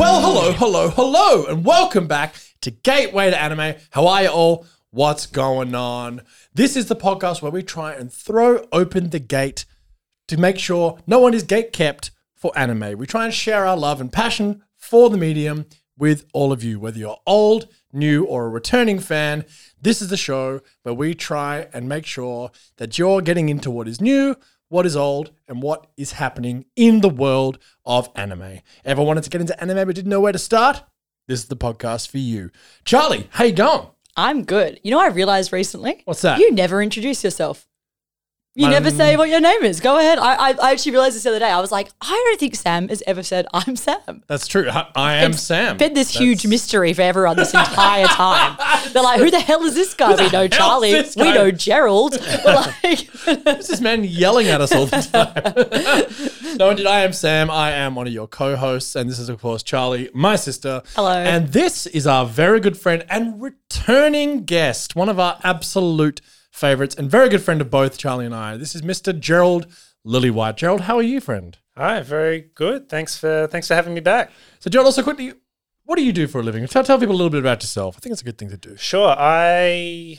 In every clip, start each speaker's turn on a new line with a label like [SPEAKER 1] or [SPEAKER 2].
[SPEAKER 1] Well, hello, hello, hello, and welcome back to Gateway to Anime. How are you all? What's going on? This is the podcast where we try and throw open the gate to make sure no one is gate kept for anime. We try and share our love and passion for the medium with all of you, whether you're old, new, or a returning fan. This is the show where we try and make sure that you're getting into what is new, what is old, and what is happening in the world of anime. Ever wanted to get into anime but didn't know where to start? This is the podcast for you. Charlie, how you going?
[SPEAKER 2] I'm good. You know, I realized recently.
[SPEAKER 1] What's that?
[SPEAKER 2] You never introduce yourself. You
[SPEAKER 1] Um,
[SPEAKER 2] never say what your name is. Go ahead. I, I, I actually realized this the other day. I was like, I don't think Sam has ever said I'm Sam.
[SPEAKER 1] That's true. I, I am
[SPEAKER 2] It's
[SPEAKER 1] Sam.
[SPEAKER 2] Been this
[SPEAKER 1] That's-
[SPEAKER 2] huge mystery for everyone this entire time. They're like, who the hell is this guy? We know Charlie. We know Gerald. We're like,
[SPEAKER 1] Who's this man yelling at us all the time? no, indeed, I am Sam. I am one of your co-hosts, and this is, of course, Charlie, my sister.
[SPEAKER 2] Hello.
[SPEAKER 1] And this is our very good friend and returning guest, one of our absolute favorites, and very good friend of both Charlie and I. This is Mr. Gerald Lillywhite. Gerald, how are you, friend?
[SPEAKER 3] Hi, very good. Thanks for thanks for having me back.
[SPEAKER 1] So, Gerald, also quickly, what do you do for a living? Tell, tell people a little bit about yourself. I think it's a good thing to do.
[SPEAKER 3] Sure, I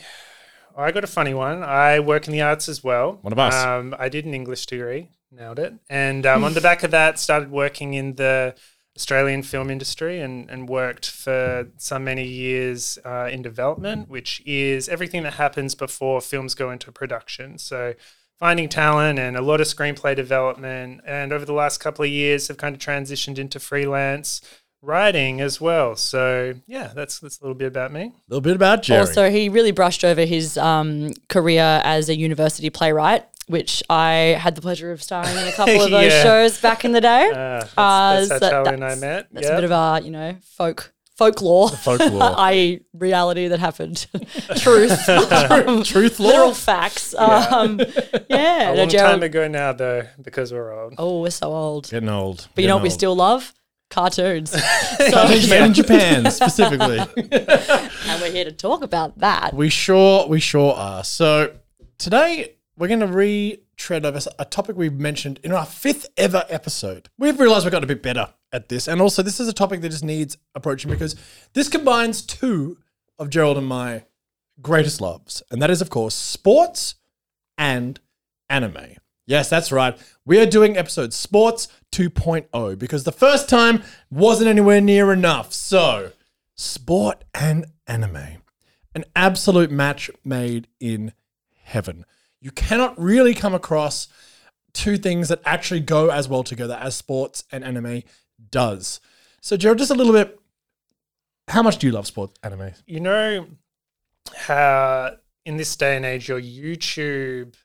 [SPEAKER 3] I got a funny one. I work in the arts as well.
[SPEAKER 1] One of us.
[SPEAKER 3] Um, I did an English degree, nailed it, and um, on the back of that, started working in the Australian film industry and, and worked for so many years uh, in development, which is everything that happens before films go into production. So finding talent and a lot of screenplay development. And over the last couple of years, have kind of transitioned into freelance writing as well. So yeah, that's that's a little bit about me.
[SPEAKER 1] A little bit about Jerry.
[SPEAKER 2] also, he really brushed over his um, career as a university playwright, which I had the pleasure of starring in a couple of those
[SPEAKER 3] Yeah.
[SPEAKER 2] shows back in the day.
[SPEAKER 3] Uh, that's,
[SPEAKER 2] Uh,
[SPEAKER 3] that's
[SPEAKER 2] so
[SPEAKER 3] how Charlie and I
[SPEAKER 2] that's-
[SPEAKER 3] met.
[SPEAKER 2] That's
[SPEAKER 3] yeah.
[SPEAKER 2] a bit of a, you know, folk folklore,
[SPEAKER 1] folklore.
[SPEAKER 2] i.e., reality that happened, truth,
[SPEAKER 1] Truth
[SPEAKER 2] literal
[SPEAKER 1] law.
[SPEAKER 2] facts. Um, yeah,
[SPEAKER 3] a
[SPEAKER 2] no,
[SPEAKER 3] long
[SPEAKER 2] Gerald-
[SPEAKER 3] time ago now, though, because we're old.
[SPEAKER 2] Oh, we're so old,
[SPEAKER 1] Getting old.
[SPEAKER 2] but you know what we still love? Cartoons.
[SPEAKER 1] old.
[SPEAKER 2] so,
[SPEAKER 1] Made in Japan, specifically.
[SPEAKER 2] and we're here to talk about that.
[SPEAKER 1] We sure, we sure are. So today we're going to retread over a topic we've mentioned in our fifth ever episode. We've realized we've got a bit better at this, and also this is a topic that just needs approaching because this combines two of Gerald and my greatest loves, and that is, of course, sports and anime. Yes, that's right. We are doing episode Sports 2.0 because the first time wasn't anywhere near enough. So, sport and anime an absolute match made in heaven. You cannot really come across two things that actually go as well together as sports and anime does. So, Gerald, just a little bit. How much do you love sports anime?
[SPEAKER 3] You know how in this day and age, your YouTube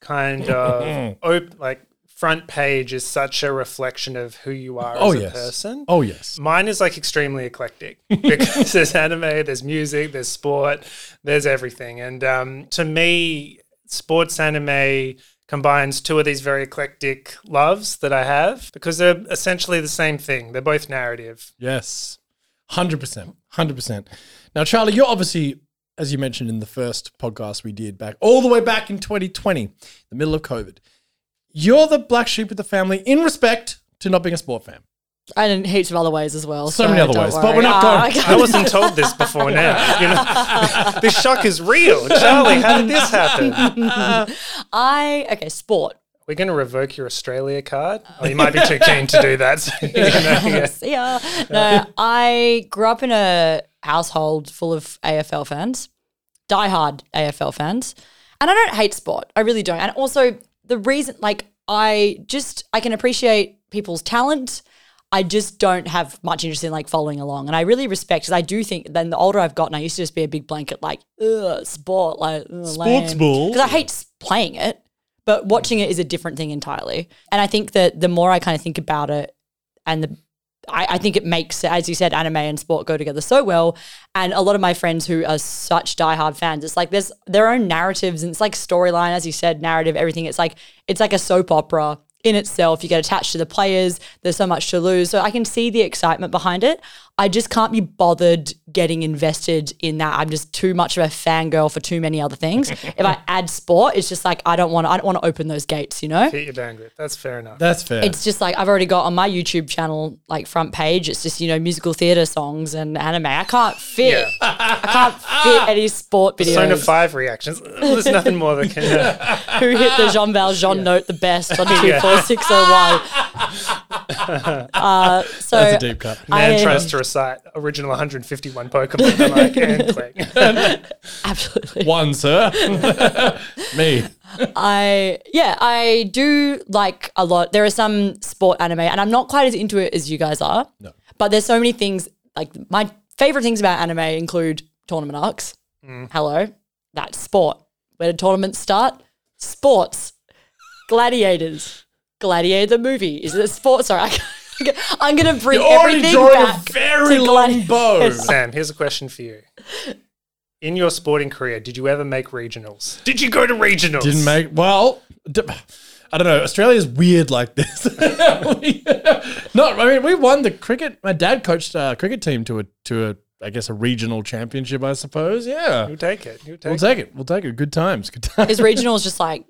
[SPEAKER 3] kind of op- like front page is such a reflection of who you are
[SPEAKER 1] Oh,
[SPEAKER 3] as a
[SPEAKER 1] yes.
[SPEAKER 3] person.
[SPEAKER 1] Oh, yes.
[SPEAKER 3] Mine is like extremely eclectic because there's anime, there's music, there's sport, there's everything. And um, to me, sports anime combines two of these very eclectic loves that I have because they're essentially the same thing. They're both narrative.
[SPEAKER 1] Yes. 100%. 100%. Now, Charlie, you're obviously, as you mentioned in the first podcast we did back, all the way back in 2020, the middle of COVID, you're the black sheep of the family in respect to not being a sport fan.
[SPEAKER 2] And in heaps of other ways as well.
[SPEAKER 1] So many other ways, but we're not
[SPEAKER 2] Ah,
[SPEAKER 1] going-
[SPEAKER 2] okay.
[SPEAKER 3] I wasn't told this before now. You know, this shock is real. Charlie, how did this happen?
[SPEAKER 2] I okay, sport.
[SPEAKER 3] We're going to revoke your Australia card. Oh, you might be too keen to do that. So, you know, yeah.
[SPEAKER 2] See ya. No, I grew up in a household full of AFL fans, diehard AFL fans, and I don't hate sport. I really don't. And also, the reason, like, I just I can appreciate people's talent. I just don't have much interest in like following along, and I really respect because I do think. Then the older I've gotten, I used to just be a big blanket like, ugh, sport, like
[SPEAKER 1] Sports ball.
[SPEAKER 2] because I hate playing it, but watching it is a different thing entirely. And I think that the more I kind of think about it, and the I, I think it makes, as you said, anime and sport go together so well. And a lot of my friends who are such diehard fans, it's like there's their own narratives and it's like storyline, as you said, narrative, everything. It's like it's like a soap opera in itself. You get attached to the players. There's so much to lose. So I can see the excitement behind it. I just can't be bothered getting invested in that. I'm just too much of a fangirl for too many other things. if I add sport, it's just like I don't want to. I don't want to open those gates. You know.
[SPEAKER 3] Hit your bandwidth. That's fair enough.
[SPEAKER 1] That's fair.
[SPEAKER 2] It's just like I've already got on my YouTube channel, like front page. It's just you know musical theater songs and anime. I can't fit.
[SPEAKER 3] Yeah.
[SPEAKER 2] I can't fit any sport
[SPEAKER 3] Persona
[SPEAKER 2] videos.
[SPEAKER 3] 5 reactions. There's nothing more that can. Uh,
[SPEAKER 2] Who hit the Jean Valjean note the best on two four six zero one? Uh, so
[SPEAKER 1] That's a deep cut.
[SPEAKER 3] man
[SPEAKER 2] I-
[SPEAKER 3] tries to recite original 151 Pokemon. I'm like, and click.
[SPEAKER 2] absolutely.
[SPEAKER 1] One, sir. Me.
[SPEAKER 2] I yeah, I do like a lot. There are some sport anime, and I'm not quite as into it as you guys are.
[SPEAKER 1] No.
[SPEAKER 2] But there's so many things. Like my favorite things about anime include tournament arcs. Mm. Hello, that's sport. Where do tournaments start? Sports. Gladiators. Gladiator the movie. Is it a sport? Sorry, I, I'm gonna bring
[SPEAKER 1] You're
[SPEAKER 2] everything
[SPEAKER 1] drawing
[SPEAKER 2] back.
[SPEAKER 1] a very
[SPEAKER 2] to
[SPEAKER 1] long bow.
[SPEAKER 3] Sam, here's a question for you. In your sporting career, did you ever make regionals? Did you go to regionals?
[SPEAKER 1] Didn't make well. d- I don't know. Australia's weird like this. We- not. I mean, we won the cricket. My dad coached a cricket team to a to a I guess a regional championship. I suppose. Yeah.
[SPEAKER 3] You take it. You take
[SPEAKER 1] We'll
[SPEAKER 3] it.
[SPEAKER 1] take it. We'll take it. Good times. Good times.
[SPEAKER 2] Is regionals just like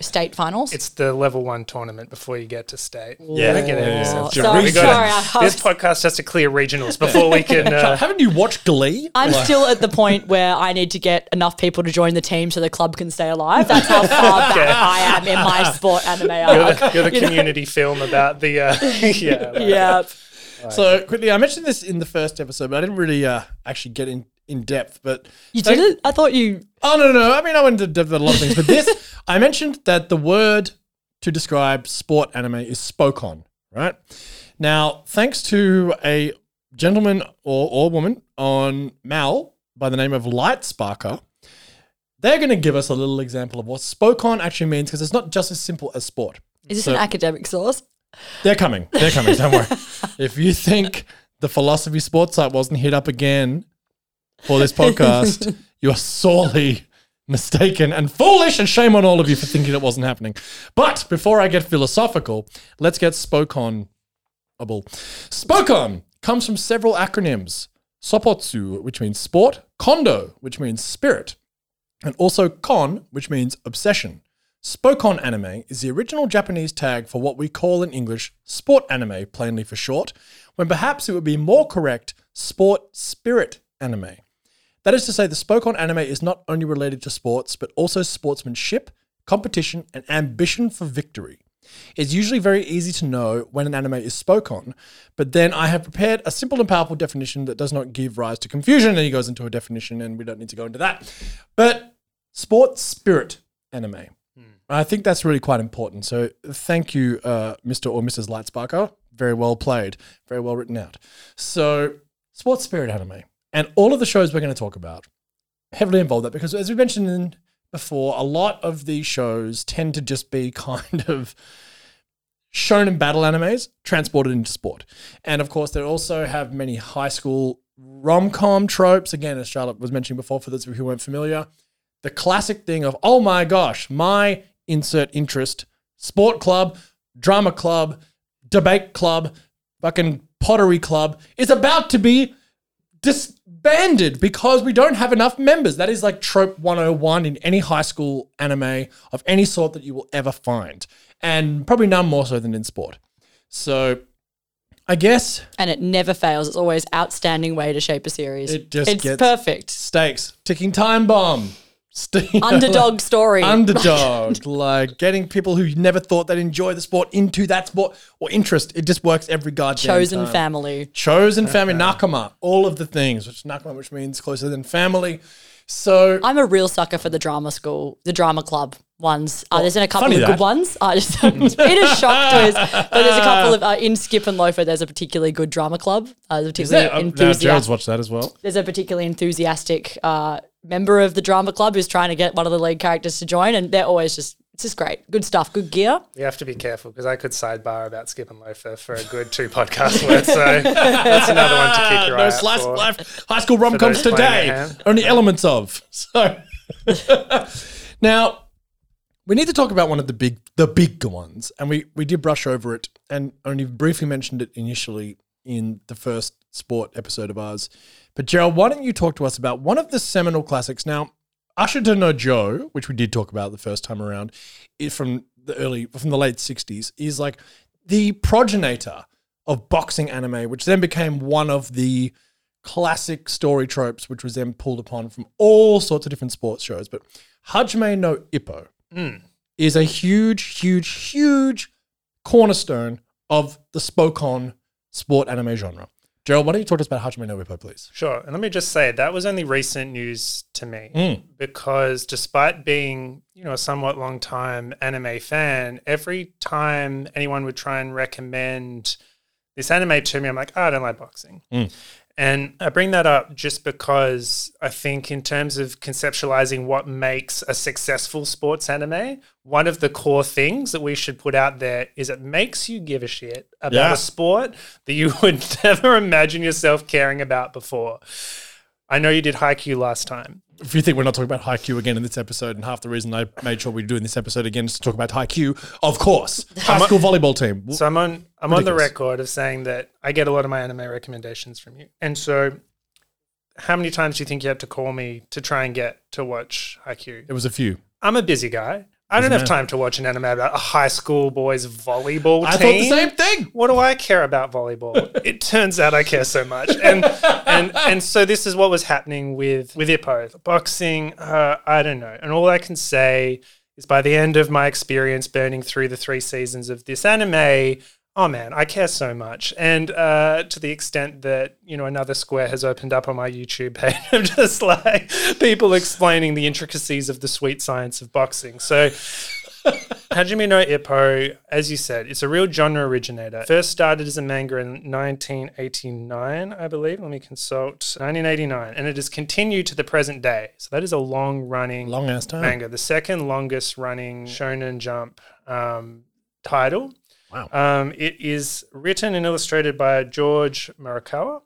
[SPEAKER 2] state finals?
[SPEAKER 3] It's the level one tournament before you get to state.
[SPEAKER 1] Yeah.
[SPEAKER 3] Don't get ahead
[SPEAKER 1] Yeah,
[SPEAKER 3] yourself.
[SPEAKER 2] Sorry,
[SPEAKER 3] We gotta-
[SPEAKER 2] sorry,
[SPEAKER 3] this podcast has to clear regionals before we can. Uh,
[SPEAKER 1] Haven't you watched Glee?
[SPEAKER 2] I'm still at the point where I need to get enough people to join the team so the club can stay alive. That's how far back I am in my sport anime
[SPEAKER 3] you're the, you're the community film about the. Uh, yeah. like-
[SPEAKER 2] Yeah.
[SPEAKER 1] So quickly, I mentioned this in the first episode, but I didn't really uh, actually get in in depth. But
[SPEAKER 2] You did it? I thought you.
[SPEAKER 1] Oh no, no, no. I mean, I went into depth a lot of things, but this I mentioned that the word to describe sport anime is spokon, right? Now, thanks to a gentleman or, or woman on Mal by the name of Light Sparker, they're going to give us a little example of what spokon actually means because it's not just as simple as sport.
[SPEAKER 2] Is this
[SPEAKER 1] So-
[SPEAKER 2] an academic source?
[SPEAKER 1] They're coming. They're coming. Don't worry. If you think the philosophy sports site wasn't hit up again for this podcast, you are sorely mistaken and foolish, and shame on all of you for thinking it wasn't happening. But before I get philosophical, let's get spokon. Spokon comes from several acronyms. Sopotsu, which means sport, kondo, which means spirit, and also kon, which means obsession. Spokon anime is the original Japanese tag for what we call in English sport anime, plainly for short, when perhaps it would be more correct sport spirit anime. That is to say, the Spokon anime is not only related to sports, but also sportsmanship, competition, and ambition for victory. It's usually very easy to know when an anime is Spokon, but then I have prepared a simple and powerful definition that does not give rise to confusion. And he goes into a definition, and we don't need to go into that. But sports spirit anime. I think that's really quite important. So thank you, uh, Mr. or Mrs. Lightsparker. Very well played, very well written out. So sports spirit anime and all of the shows we're going to talk about heavily involve that because as we mentioned before, a lot of these shows tend to just be kind of shonen battle animes transported into sport. And of course, they also have many high school rom com tropes. Again, as Charlotte was mentioning before, for those of you who weren't familiar, the classic thing of, oh my gosh, my insert interest, sport club, drama club, debate club, fucking pottery club is about to be disbanded because we don't have enough members. That is like trope 101 in any high school anime of any sort that you will ever find. And probably none more so than in sport. So I guess
[SPEAKER 2] And it never fails. It's always outstanding way to shape a series.
[SPEAKER 1] It just
[SPEAKER 2] it's
[SPEAKER 1] gets-
[SPEAKER 2] perfect.
[SPEAKER 1] stakes, ticking time bomb. St-
[SPEAKER 2] Underdog
[SPEAKER 1] like-
[SPEAKER 2] story.
[SPEAKER 1] Underdog, like getting people who never thought they'd enjoy the sport into that sport or interest. It just works every goddamn
[SPEAKER 2] Chosen
[SPEAKER 1] time.
[SPEAKER 2] family.
[SPEAKER 1] Chosen family, nakama, all of the things, which nakama, which means closer than family. So
[SPEAKER 2] I'm a real sucker for the drama school, the drama club ones. Uh, there's been a couple
[SPEAKER 1] funny
[SPEAKER 2] of good ones. I just it is shocked to us, but there's a couple of uh, in Skip and Loafer. There's a particularly good drama club. Uh, there's a
[SPEAKER 1] is
[SPEAKER 2] particularly
[SPEAKER 1] that, uh,
[SPEAKER 2] enthusiastic.
[SPEAKER 1] Gerald's watched that as well.
[SPEAKER 2] there's a particularly enthusiastic uh, member of the drama club who's trying to get one of the lead characters to join, and they're always just it's just great, good stuff, good gear.
[SPEAKER 3] You have to be careful because I could sidebar about Skip and Loafer for a good two podcast worth. So that's another one to keep your eye
[SPEAKER 1] No
[SPEAKER 3] out
[SPEAKER 1] slice
[SPEAKER 3] for.
[SPEAKER 1] of life, high school rom coms today. Only elements of. So now we need to talk about one of the big, the big ones, and we we did brush over it and only briefly mentioned it initially in the first sport episode of ours. But Gerald, why don't you talk to us about one of the seminal classics? Now, Ashita no Joe, which we did talk about the first time around, is from the early from the late '60s, is like the progenitor of boxing anime, which then became one of the classic story tropes, which was then pulled upon from all sorts of different sports shows. But Hajime no Ippo hmm. is a huge, huge, huge cornerstone of the Spokon sport anime genre. Gerald, why don't you talk to us about Hajime no Ippo, please?
[SPEAKER 3] Sure. And let me just say that was only recent news to me
[SPEAKER 1] Mm.
[SPEAKER 3] because despite being, you know, a somewhat long time anime fan, every time anyone would try and recommend this anime to me, I'm like, oh, I don't like boxing.
[SPEAKER 1] Mm.
[SPEAKER 3] And I bring that up just because I think, in terms of conceptualizing what makes a successful sports anime, one of the core things that we should put out there is it makes you give a shit about
[SPEAKER 1] Yeah.
[SPEAKER 3] a sport that you would never imagine yourself caring about before. I know you did Haikyuu last time.
[SPEAKER 1] If you think we're not talking about Haikyuu again in this episode, and half the reason I made sure we're doing this episode again is to talk about Haikyuu, of course, high school volleyball team.
[SPEAKER 3] So I'm on I'm on the record of saying that I get a lot of my anime recommendations from you. And so how many times do you think you had to call me to try and get to watch Haikyuu?
[SPEAKER 1] It was a few.
[SPEAKER 3] I'm a busy guy. I don't have time to watch an anime about a high school boys volleyball
[SPEAKER 1] I
[SPEAKER 3] team.
[SPEAKER 1] thought the same thing.
[SPEAKER 3] What do I care about volleyball? it turns out I care so much, and and and so this is what was happening with with Ippo boxing. Uh, I don't know, and all I can say is by the end of my experience burning through the three seasons of this anime. Oh man, I care so much, and uh, to the extent that you know another square has opened up on my YouTube page of just like people explaining the intricacies of the sweet science of boxing. So Hajime no Ippo, as you said, it's a real genre originator. First started as a manga in 1989, I believe. Let me consult. 1989. And it has continued to the present day. So that is a long running
[SPEAKER 1] Long ass time.
[SPEAKER 3] manga, the second longest running Shonen Jump um, title.
[SPEAKER 1] Wow.
[SPEAKER 3] Um, it is written and illustrated by George Morikawa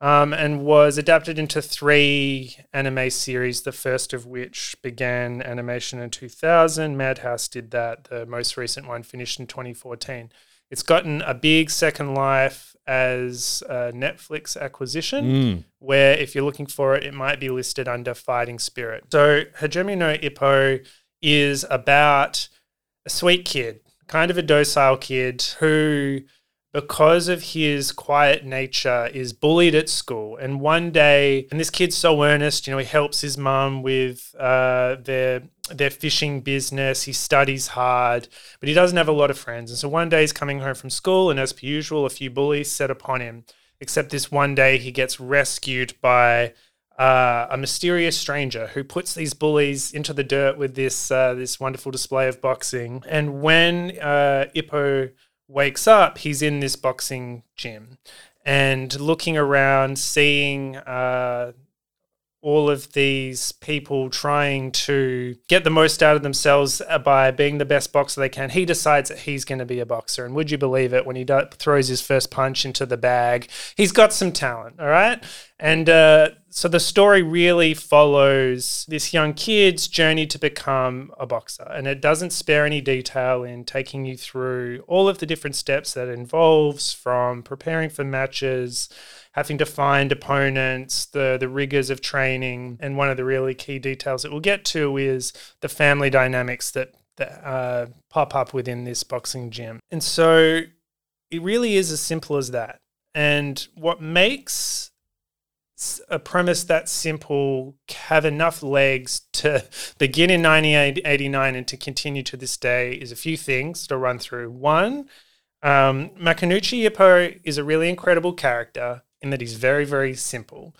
[SPEAKER 3] um, and was adapted into three anime series, the first of which began animation in 2000. Madhouse did that. The most recent one finished in 2014. It's gotten a big second life as a Netflix acquisition,
[SPEAKER 1] Mm.
[SPEAKER 3] where if you're looking for it, it might be listed under Fighting Spirit. So Hajime no Ippo is about a sweet kid, kind of a docile kid who, because of his quiet nature, is bullied at school. And one day, and this kid's so earnest, you know, he helps his mum with uh, their their fishing business. He studies hard, but he doesn't have a lot of friends. And so one day he's coming home from school, and as per usual, a few bullies set upon him. Except this one day, he gets rescued by uh, a mysterious stranger who puts these bullies into the dirt with this uh, this wonderful display of boxing. And when uh, Ippo wakes up, he's in this boxing gym and looking around, seeing uh, all of these people trying to get the most out of themselves by being the best boxer they can. He decides that he's going to be a boxer. And would you believe it, when he do- throws his first punch into the bag, he's got some talent, all right? And uh, so the story really follows this young kid's journey to become a boxer. And it doesn't spare any detail in taking you through all of the different steps that involves from preparing for matches, having to find opponents, the, the rigors of training. And one of the really key details that we'll get to is the family dynamics that, that uh, pop up within this boxing gym. And so it really is as simple as that. And what makes a premise that simple have enough legs to begin in 1989 and to continue to this day is a few things to run through. One, um, Makunouchi Ippo is a really incredible character in that he's very, very simple.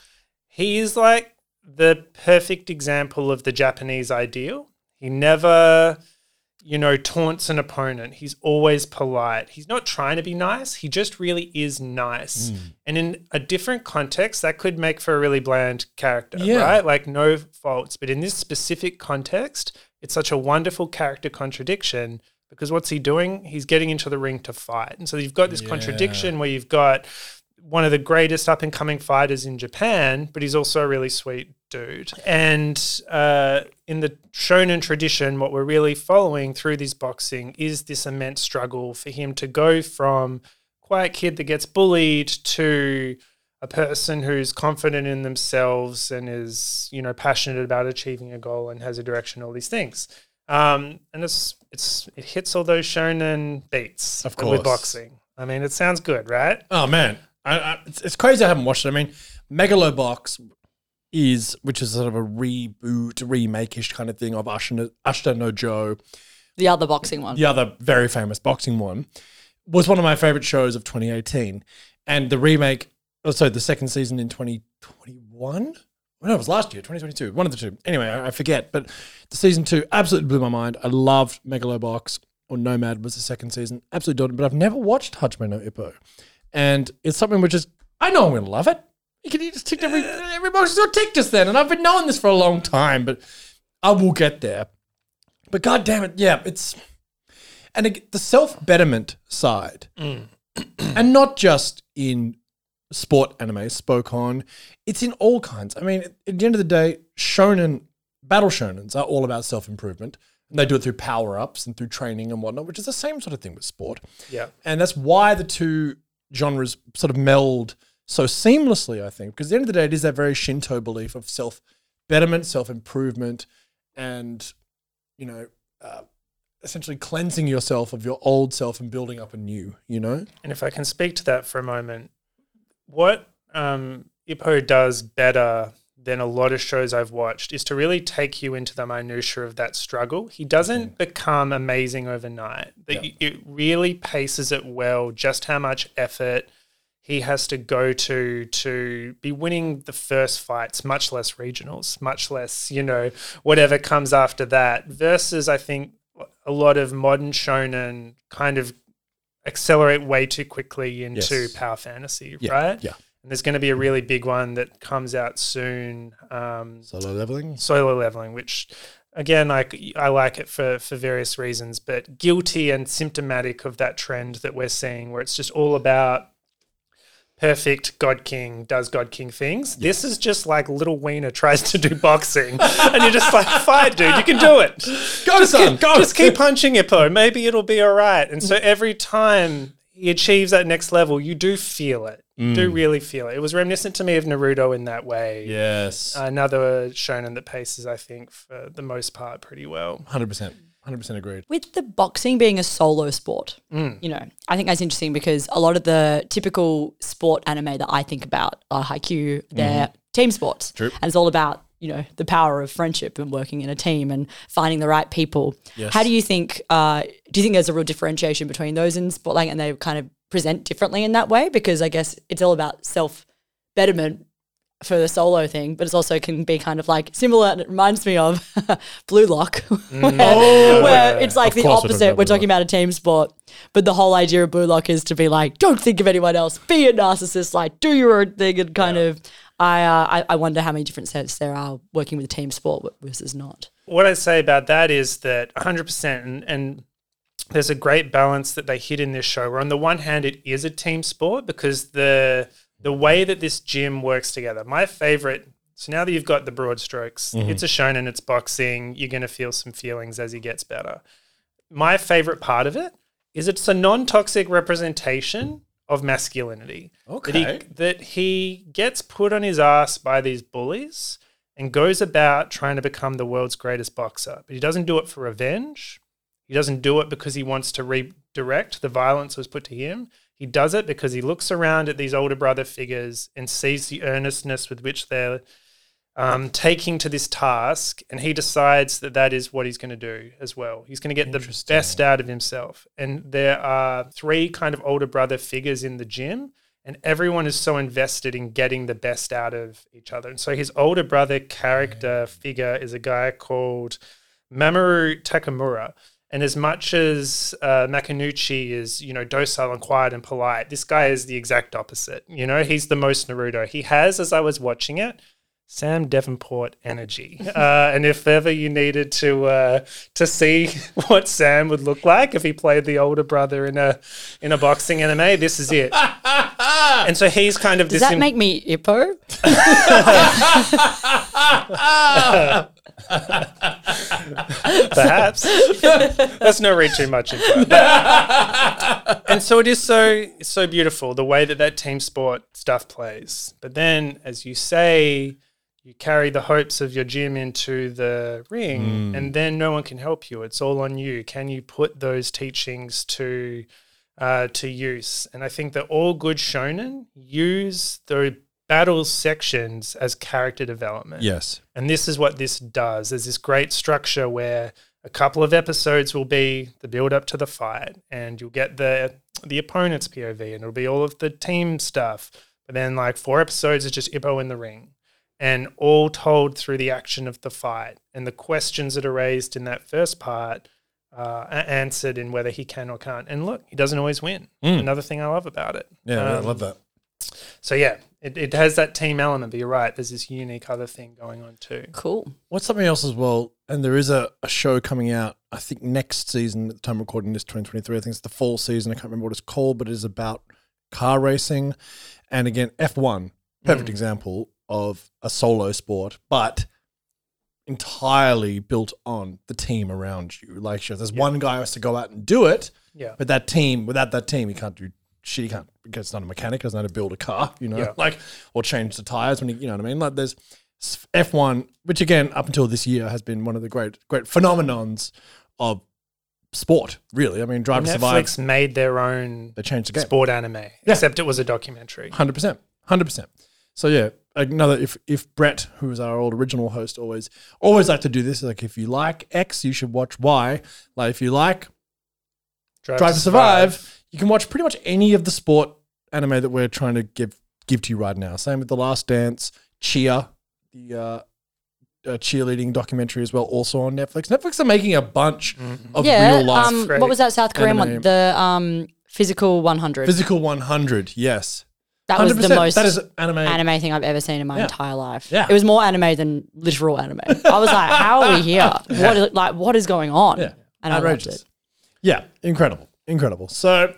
[SPEAKER 3] He is like the perfect example of the Japanese ideal. He never, you know, taunts an opponent. He's always polite. He's not trying to be nice. He just really is nice. Hmm. And in a different context, that could make for a really bland character,
[SPEAKER 1] Yeah.
[SPEAKER 3] right? Like no faults. But in this specific context, it's such a wonderful character contradiction because what's he doing? He's getting into the ring to fight. And so you've got this contradiction where you've got one of the greatest up and coming fighters in Japan, but he's also a really sweet dude. And uh, in the shonen tradition, what we're really following through this boxing is this immense struggle for him to go from quiet kid that gets bullied to a person who's confident in themselves and is you know passionate about achieving a goal and has a direction all these things um, and it's it's it hits all those shonen beats
[SPEAKER 1] Of
[SPEAKER 3] with
[SPEAKER 1] course.
[SPEAKER 3] boxing i mean it sounds good right
[SPEAKER 1] Oh man, I, I, it's, it's crazy. I haven't watched it. I mean, Megalobox is, which is sort of a reboot, remake-ish kind of thing of Ashita, Ashita no Joe,
[SPEAKER 2] The other boxing one.
[SPEAKER 1] the other very famous boxing one, was one of my favorite shows of 2018. And the remake, oh, sorry, the second season in 2021. Well, no, it was last year, 2022. One of the two. Anyway, I, I forget. But the season two absolutely blew my mind. I loved Megalobox, or Nomad was the second season. Absolutely it. But I've never watched Hajime no Ippo. And it's something which is, I know I'm going to love it. You can you just tick every, every box is going to tick just then. And I've been knowing this for a long time, but I will get there. But god damn it, yeah, it's and ag- the self betterment side, mm. and not just in sport anime spokon, it's in all kinds. I mean, at the end of the day, shonen battle shonens are all about self improvement, and they do it through power ups and through training and whatnot, which is the same sort of thing with sport.
[SPEAKER 3] yeah
[SPEAKER 1] And that's why the two genres sort of meld so seamlessly, I think, because at the end of the day, it is that very Shinto belief of self betterment, self improvement, and, you know, uh, essentially cleansing yourself of your old self and building up a new, you know?
[SPEAKER 3] And if I can speak to that for a moment, what um, Ippo does better than a lot of shows I've watched is to really take you into the minutia of that struggle. He doesn't mm. become amazing overnight.
[SPEAKER 1] Yeah.
[SPEAKER 3] It really paces it well, just how much effort he has to go to to be winning the first fights, much less regionals, much less, you know, whatever comes after that. Versus, I think, a lot of modern shonen kind of accelerate way too quickly into
[SPEAKER 1] Yes.
[SPEAKER 3] power fantasy,
[SPEAKER 1] Yeah,
[SPEAKER 3] right?
[SPEAKER 1] yeah.
[SPEAKER 3] And there's going to be a really big one that comes out soon, um,
[SPEAKER 1] Solo leveling.
[SPEAKER 3] solo leveling, which again, like I like it for for various reasons, but guilty and symptomatic of that trend that we're seeing, where it's just all about perfect God King does God King things. This is just like little Wiener tries to do boxing, and you're just like, fight, dude, you can do it.
[SPEAKER 1] Go, son,
[SPEAKER 3] keep,
[SPEAKER 1] go.
[SPEAKER 3] Just keep punching Ippo. Maybe it'll be all right. And so every time he achieves that next level, you do feel it. You do really feel it. It was reminiscent to me of Naruto in that way.
[SPEAKER 1] Yes.
[SPEAKER 3] Another shonen that paces, I think, for the most part, pretty well.
[SPEAKER 1] 100%. 100% agreed.
[SPEAKER 2] With the boxing being a solo sport,
[SPEAKER 3] Mm.
[SPEAKER 2] you know, I think that's interesting because a lot of the typical sport anime that I think about are Haikyuu, they're team sports.
[SPEAKER 1] True.
[SPEAKER 2] And it's all about, you know, the power of friendship and working in a team and finding the right people.
[SPEAKER 1] Yes.
[SPEAKER 2] How do you think, uh, do you think there's a real differentiation between those in sport, like, and they kind of present differently in that way? Because I guess it's all about self betterment for the solo thing, but it's also can be kind of like similar. And it reminds me of Blue Lock, where,
[SPEAKER 1] Oh,
[SPEAKER 2] where it's like
[SPEAKER 1] Of
[SPEAKER 2] the
[SPEAKER 1] I
[SPEAKER 2] opposite. We're talking about a team sport, but the whole idea of Blue Lock is to be like, don't think of anyone else, be a narcissist, like do your own thing, and kind of. I, uh, I I wonder how many different sets there are working with a team sport versus not.
[SPEAKER 3] What I'd say about that is that 100%, and, and there's a great balance that they hit in this show. Where on the one hand, it is a team sport because the the way that this gym works together. My favorite. So now that you've got the broad strokes, mm-hmm. it's a shonen, it's boxing. You're going to feel some feelings as he gets better. My favorite part of it is it's a non-toxic representation of masculinity. That he,
[SPEAKER 1] Okay.
[SPEAKER 3] that he gets put on his ass by these bullies and goes about trying to become the world's greatest boxer. But he doesn't do it for revenge. He doesn't do it because he wants to redirect the violence that was put to him. He does it because he looks around at these older brother figures and sees the earnestness with which they're um, taking to this task, and he decides that that is what he's going to do as well. He's going to get the best out of himself. And there are three kind of older brother figures in the gym, and everyone is so invested in getting the best out of each other. And so his older brother character figure is a guy called Mamoru Takamura. And as much as uh, Makunouchi is, you know, docile and quiet and polite, this guy is the exact opposite. You know, he's the most Naruto. He has, as I was watching it, Sam Davenport energy. Uh, and if ever you needed to uh, to see what Sam would look like if he played the older brother in a in a boxing anime, this is it. and so he's kind of
[SPEAKER 2] Does
[SPEAKER 3] this.
[SPEAKER 2] that
[SPEAKER 3] im-
[SPEAKER 2] make me Ippo?
[SPEAKER 3] Perhaps. Let's not read too much into it. And so it is so so beautiful the way that that team sport stuff plays. But then, as you say, you carry the hopes of your gym into the ring, and then no one can help you. It's all on you. Can you put those teachings to uh, to use? And I think that all good shonen use the battle sections as character development.
[SPEAKER 1] Yes.
[SPEAKER 3] And this is what this does. There's this great structure where a couple of episodes will be the build up to the fight, and you'll get the the opponent's POV, and it'll be all of the team stuff. But then, like four episodes is just Ippo in the ring, and all told through the action of the fight and the questions that are raised in that first part. Uh, are answered in whether he can or can't. And look, he doesn't always win. Another thing I love about it.
[SPEAKER 1] Yeah, I
[SPEAKER 3] Um,
[SPEAKER 1] love that.
[SPEAKER 3] So yeah, it, it has that team element, but you're right. There's this unique other thing going on too.
[SPEAKER 2] Cool.
[SPEAKER 1] What's something else as well? And there is a, a show coming out, I think next season, at the time of recording this 2023. I think it's the fall season. I can't remember what it's called, but it is about car racing. And again, F1, perfect mm. example of a solo sport, but entirely built on the team around you. Like, sure, there's one guy who has to go out and do it,
[SPEAKER 3] Yeah.
[SPEAKER 1] but that team, without that team, he can't do shit. He can't because it's not a mechanic. Doesn't know how to build a car, you know,
[SPEAKER 3] Yeah.
[SPEAKER 1] like or change the tires when you, you know what I mean. Like there's F one, which again up until this year has been one of the great great phenomenons of sport. Really, I mean, Drive to Survive.
[SPEAKER 3] Netflix made their own
[SPEAKER 1] They changed the game.
[SPEAKER 3] sport anime, except it was a documentary.
[SPEAKER 1] Hundred percent, hundred percent. So yeah, another if if Brett, who was our old original host, always always like to do this. Like if you like X, you should watch Y. Like if you like Drive to Survive, you can watch pretty much any of the sport anime that we're trying to give give to you right now. Same with The Last Dance, Cheer, the uh, uh, cheerleading documentary as well, also on Netflix. Netflix are making a bunch of
[SPEAKER 2] yeah.
[SPEAKER 1] real life
[SPEAKER 2] Um, what was that South Korean
[SPEAKER 1] anime.
[SPEAKER 2] one? The um, physical 100.
[SPEAKER 1] physical 100. Yes,
[SPEAKER 2] that was the
[SPEAKER 1] 100%.
[SPEAKER 2] most
[SPEAKER 1] That is anime.
[SPEAKER 2] anime thing I've ever seen in my
[SPEAKER 1] Yeah.
[SPEAKER 2] entire life.
[SPEAKER 1] Yeah.
[SPEAKER 2] It was more anime than literal anime. I was like, how are we here? What is, like what is going on?
[SPEAKER 1] Yeah.
[SPEAKER 2] And I loved it.
[SPEAKER 1] Yeah, incredible, incredible. So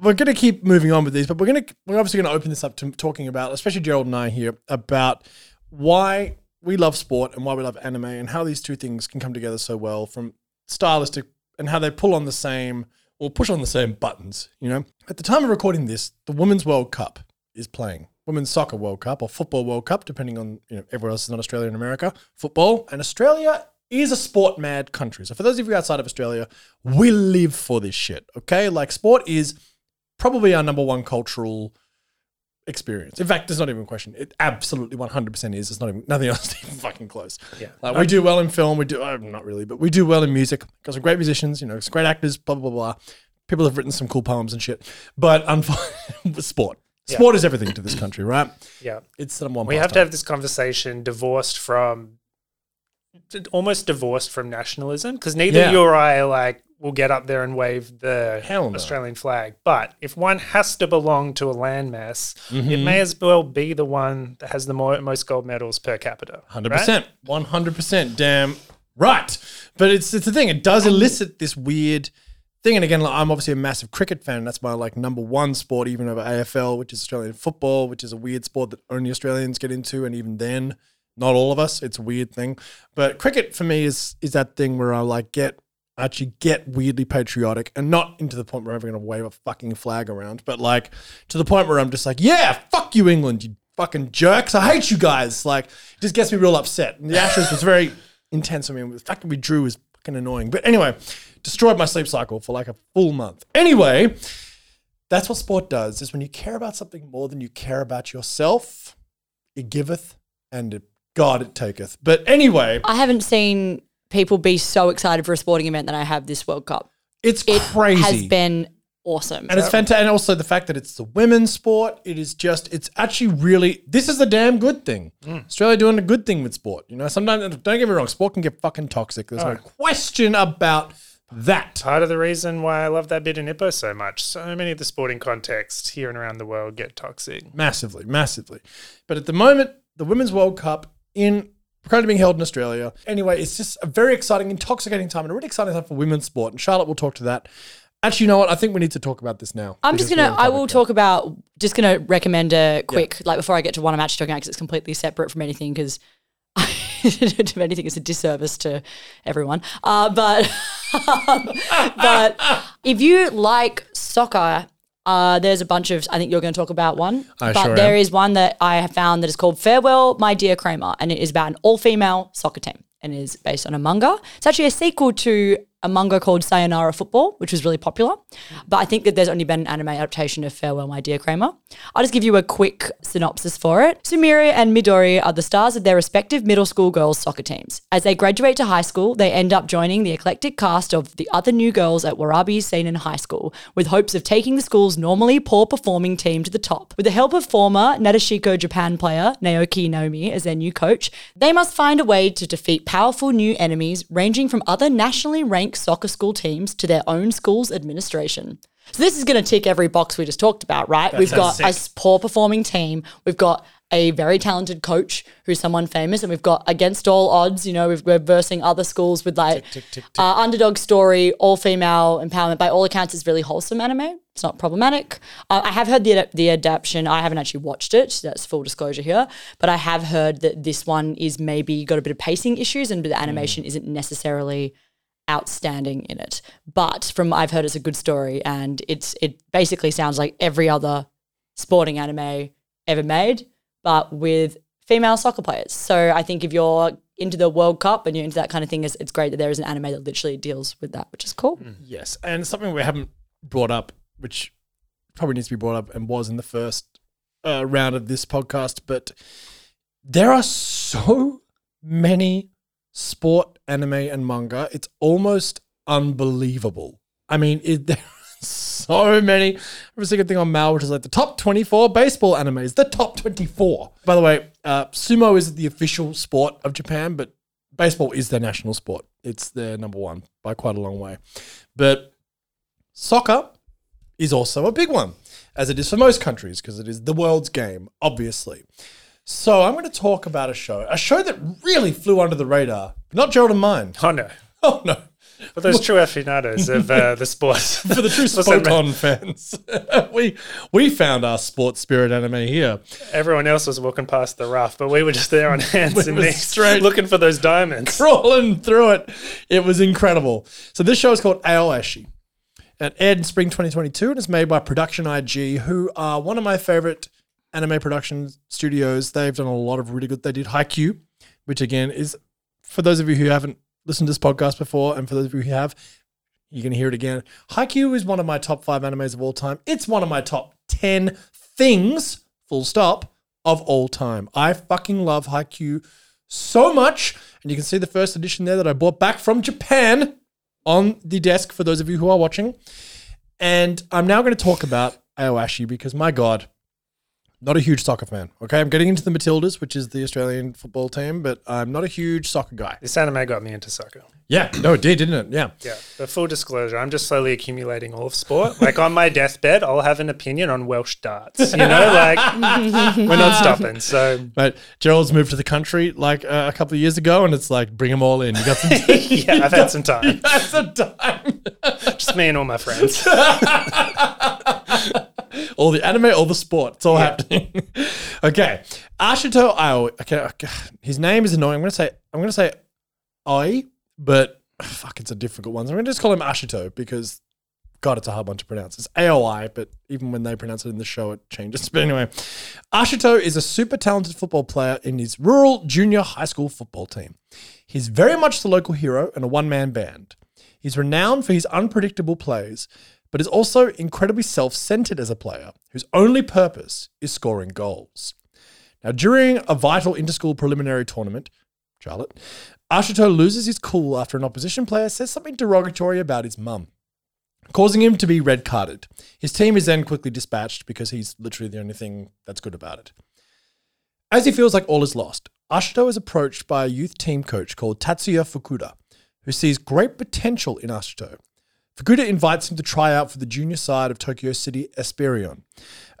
[SPEAKER 1] we're going to keep moving on with these, but we're going to we're obviously going to open this up to talking about, especially Gerald and I here, about why we love sport and why we love anime and how these two things can come together so well from stylistic and how they pull on the same or push on the same buttons. You know, at the time of recording this, the Women's World Cup is playing. Women's Soccer World Cup or Football World Cup, depending on you know everywhere else is not Australia and America. Football and Australia is a sport mad country. So for those of you outside of Australia, we live for this shit. Okay, like sport is probably our number one cultural experience. In fact, there's not even a question. It absolutely 100% is. It's not even nothing else is even fucking close.
[SPEAKER 3] Yeah.
[SPEAKER 1] Like we do well in film. We do uh, not really, but we do well in music. Got some great musicians. You know, some great actors. Blah blah blah. People have written some cool poems and shit. But unfortunately, sport. Sport is everything to this country, right?
[SPEAKER 3] Yeah.
[SPEAKER 1] It's the number one.
[SPEAKER 3] We have to have this conversation divorced from almost divorced from nationalism because neither
[SPEAKER 1] Yeah.
[SPEAKER 3] you or I are like will get up there and wave the
[SPEAKER 1] no.
[SPEAKER 3] Australian flag. But if one has to belong to a landmass, it
[SPEAKER 1] Mm-hmm.
[SPEAKER 3] may as well be the one that has the more, most gold medals per capita.
[SPEAKER 1] Hundred percent, one hundred percent. Damn right. But it's it's the thing. It does elicit this weird thing. And again, like, I'm obviously a massive cricket fan. That's my like number one sport, even over AFL, which is Australian football, which is a weird sport that only Australians get into, and even then, not all of us. It's a weird thing. But cricket for me is is that thing where I like get actually get weirdly patriotic and not into the point where I'm ever going to wave a fucking flag around, but like to the point where I'm just like, yeah, fuck you, England, you fucking jerks. I hate you guys. Like, it just gets me real upset. And the Ashes was very intense. I mean, the fact that we drew was fucking annoying. But anyway, destroyed my sleep cycle for like a full month. Anyway, that's what sport does is when you care about something more than you care about yourself, it giveth and it, God it taketh. But anyway,
[SPEAKER 2] I haven't seen people be so excited for a sporting event that I have this World Cup.
[SPEAKER 1] it's
[SPEAKER 2] It
[SPEAKER 1] crazy.
[SPEAKER 2] has been awesome.
[SPEAKER 1] And it's fantastic. And also the fact that it's the women's sport, it is just, it's actually really, this is a damn good thing. Hmm. Australia doing a good thing with sport. You know, sometimes, don't get me wrong, sport can get fucking toxic. There's no question about that.
[SPEAKER 3] Part of the reason why I love that bit in Ippo so much. So many of the sporting contexts here and around the world get toxic.
[SPEAKER 1] Massively, massively. But at the moment, the Women's World Cup in currently being held in Australia. Anyway, it's just a very exciting, intoxicating time and a really exciting time for women's sport. And Charlotte will talk to that. Actually, you know what? I think we need to talk about this now.
[SPEAKER 2] I'm just gonna. I will talk about. Just gonna recommend a quick, like before I get to one I'm actually talking about, because it's completely separate from anything. Because if anything, it's a disservice to everyone. Uh, but but if you like soccer, uh, there's a bunch of. I think you're going to talk about one,
[SPEAKER 1] I
[SPEAKER 2] but
[SPEAKER 1] sure
[SPEAKER 2] there
[SPEAKER 1] am.
[SPEAKER 2] is one that I have found that is called Farewell, My Dear Cramer, and it is about an all-female soccer team and is based on a manga. It's actually a sequel to a manga called Sayonara Football, which was really popular. But I think that there's only been an anime adaptation of Farewell, My Dear Cramer. I'll just give you a quick synopsis for it. Sumire and Midori are the stars of their respective middle school girls' soccer teams. As they graduate to high school, they end up joining the eclectic cast of the other new girls at Warabi Seinan High School, with hopes of taking the school's normally poor performing team to the top. With the help of former Nadeshiko Japan player Naoki Nomi as their new coach, they must find a way to defeat powerful new enemies ranging from other nationally ranked soccer school teams to their own school's administration. So this is going to tick every box we just talked about, right? We've got
[SPEAKER 1] sounds
[SPEAKER 2] a poor performing team. We've got a very talented coach who's someone famous, and we've got against all odds. You know, we've, we're versing other schools with like
[SPEAKER 1] tick, tick, tick.
[SPEAKER 2] Uh, underdog story, all female empowerment. By all accounts, it's really wholesome anime. It's not problematic. Uh, I have heard the the adaptation. I haven't actually watched it. That's full disclosure here. But I have heard that this one is maybe got a bit of pacing issues, and the animation isn't necessarily outstanding in it. But from I've heard it's a good story and it's it basically sounds like every other sporting anime ever made, but with female soccer players. So I think if you're into the World Cup and you're into that kind of thing, it's, it's great that there is an anime that literally deals with that, which is cool.
[SPEAKER 1] Yes, and something we haven't brought up, which probably needs to be brought up and was in the first uh, round of this podcast, but there are so many sport anime and manga. It's almost unbelievable. I mean, it, there are so many. Every single thing on Mal, which is like the top 24 baseball animes, the top 24. By the way, uh, sumo is the official sport of Japan, but baseball is their national sport. It's their number one by quite a long way. But soccer is also a big one, as it is for most countries, because it is the world's game, obviously. So I'm going to talk about a show, a show that really flew under the radar. Not Gerald and mine.
[SPEAKER 3] Oh no.
[SPEAKER 1] Oh no.
[SPEAKER 3] For those true aficionados of uh, the sport.
[SPEAKER 1] For the true Spoton fans, we we found our sports spirit anime here.
[SPEAKER 3] Everyone else was walking past the rough, but we were just there on hands and knees,
[SPEAKER 1] straight-
[SPEAKER 3] looking for those diamonds.
[SPEAKER 1] crawling through it. It was incredible. So this show is called Aoashi. It aired in spring 2022 and it's made by Production IG, who are one of my favorite anime production studios. They've done a lot of really good. They did Haikyuu, which again is for those of you who haven't listened to this podcast before, and for those of you who have, you're gonna hear it again. Haikyuu is one of my top five animes of all time. It's one of my top ten things, full stop, of all time. I fucking love Haikyuu so much. And you can see the first edition there that I bought back from Japan on the desk for those of you who are watching. And I'm now going to talk about Aoashi because, my God, not a huge soccer fan. Okay, I'm getting into the Matildas, which is the Australian football team, but I'm not a huge soccer guy.
[SPEAKER 3] This anime got me into soccer.
[SPEAKER 1] Yeah, no, it did, didn't it? Yeah.
[SPEAKER 3] Yeah. But full disclosure, I'm just slowly accumulating all of sport. Like on my deathbed, I'll have an opinion on Welsh darts. You know, like we're not stopping. So
[SPEAKER 1] But Gerald's moved to the country like uh, a couple of years ago, and it's like, bring them all in. You got some,
[SPEAKER 3] yeah, I've had some time.
[SPEAKER 1] that's a time.
[SPEAKER 3] Just me and all my friends.
[SPEAKER 1] All the anime, all the sport. It's all happening. okay. Ashito Ao. Okay, okay. His name is annoying. I'm gonna say I'm gonna say Ai, but fuck, it's a difficult one. So I'm gonna just call him Ashito because God, it's a hard one to pronounce. It's AOI, but even when they pronounce it in the show, it changes. But anyway, Ashito is a super talented football player in his rural junior high school football team. He's very much the local hero and a one man band. He's renowned for his unpredictable plays, but is also incredibly self centered as a player whose only purpose is scoring goals. Now, during a vital interschool preliminary tournament, Charlotte, Ashito loses his cool after an opposition player says something derogatory about his mum, causing him to be red carded. His team is then quickly dispatched because he's literally the only thing that's good about it. As he feels like all is lost, Ashito is approached by a youth team coach called Tatsuya Fukuda, who sees great potential in Ashito. Fukuda invites him to try out for the junior side of Tokyo City Esperion.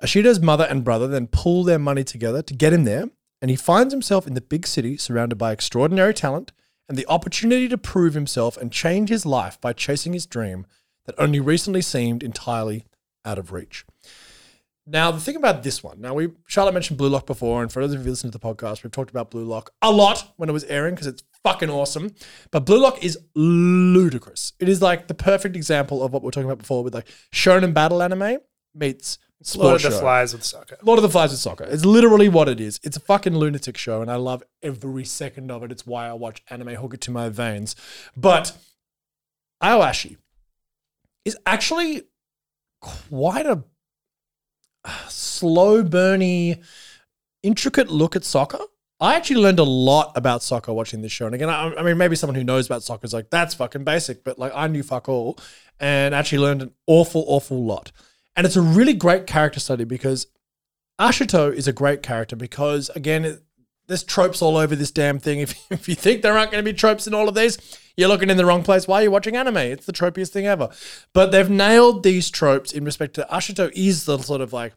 [SPEAKER 1] Ashito's mother and brother then pull their money together to get him there, and he finds himself in the big city surrounded by extraordinary talent and the opportunity to prove himself and change his life by chasing his dream that only recently seemed entirely out of reach. Now, the thing about this one, now we Charlotte mentioned Blue Lock before, and for those of you who listen to the podcast, we've talked about Blue Lock a lot when it was airing because it's fucking awesome. But Blue Lock is ludicrous. It is like the perfect example of what we are talking about before with like shonen battle anime meets
[SPEAKER 3] Lord of the
[SPEAKER 1] show.
[SPEAKER 3] Flies with soccer.
[SPEAKER 1] Lord of the Flies with soccer. It's literally what it is. It's a fucking lunatic show, and I love every second of it. It's why I watch anime, hook it to my veins. But Aoashi is actually quite a uh, slow, burny, intricate look at soccer. I actually learned a lot about soccer watching this show. And again, I, I mean, maybe someone who knows about soccer is like, that's fucking basic. But like, I knew fuck all and actually learned an awful, awful lot. And it's a really great character study because Ashito is a great character because, again, it, there's tropes all over this damn thing. If, if you think there aren't going to be tropes in all of these, you're looking in the wrong place. Why are you watching anime? It's the tropiest thing ever. But they've nailed these tropes in respect to Ashito is the sort of like,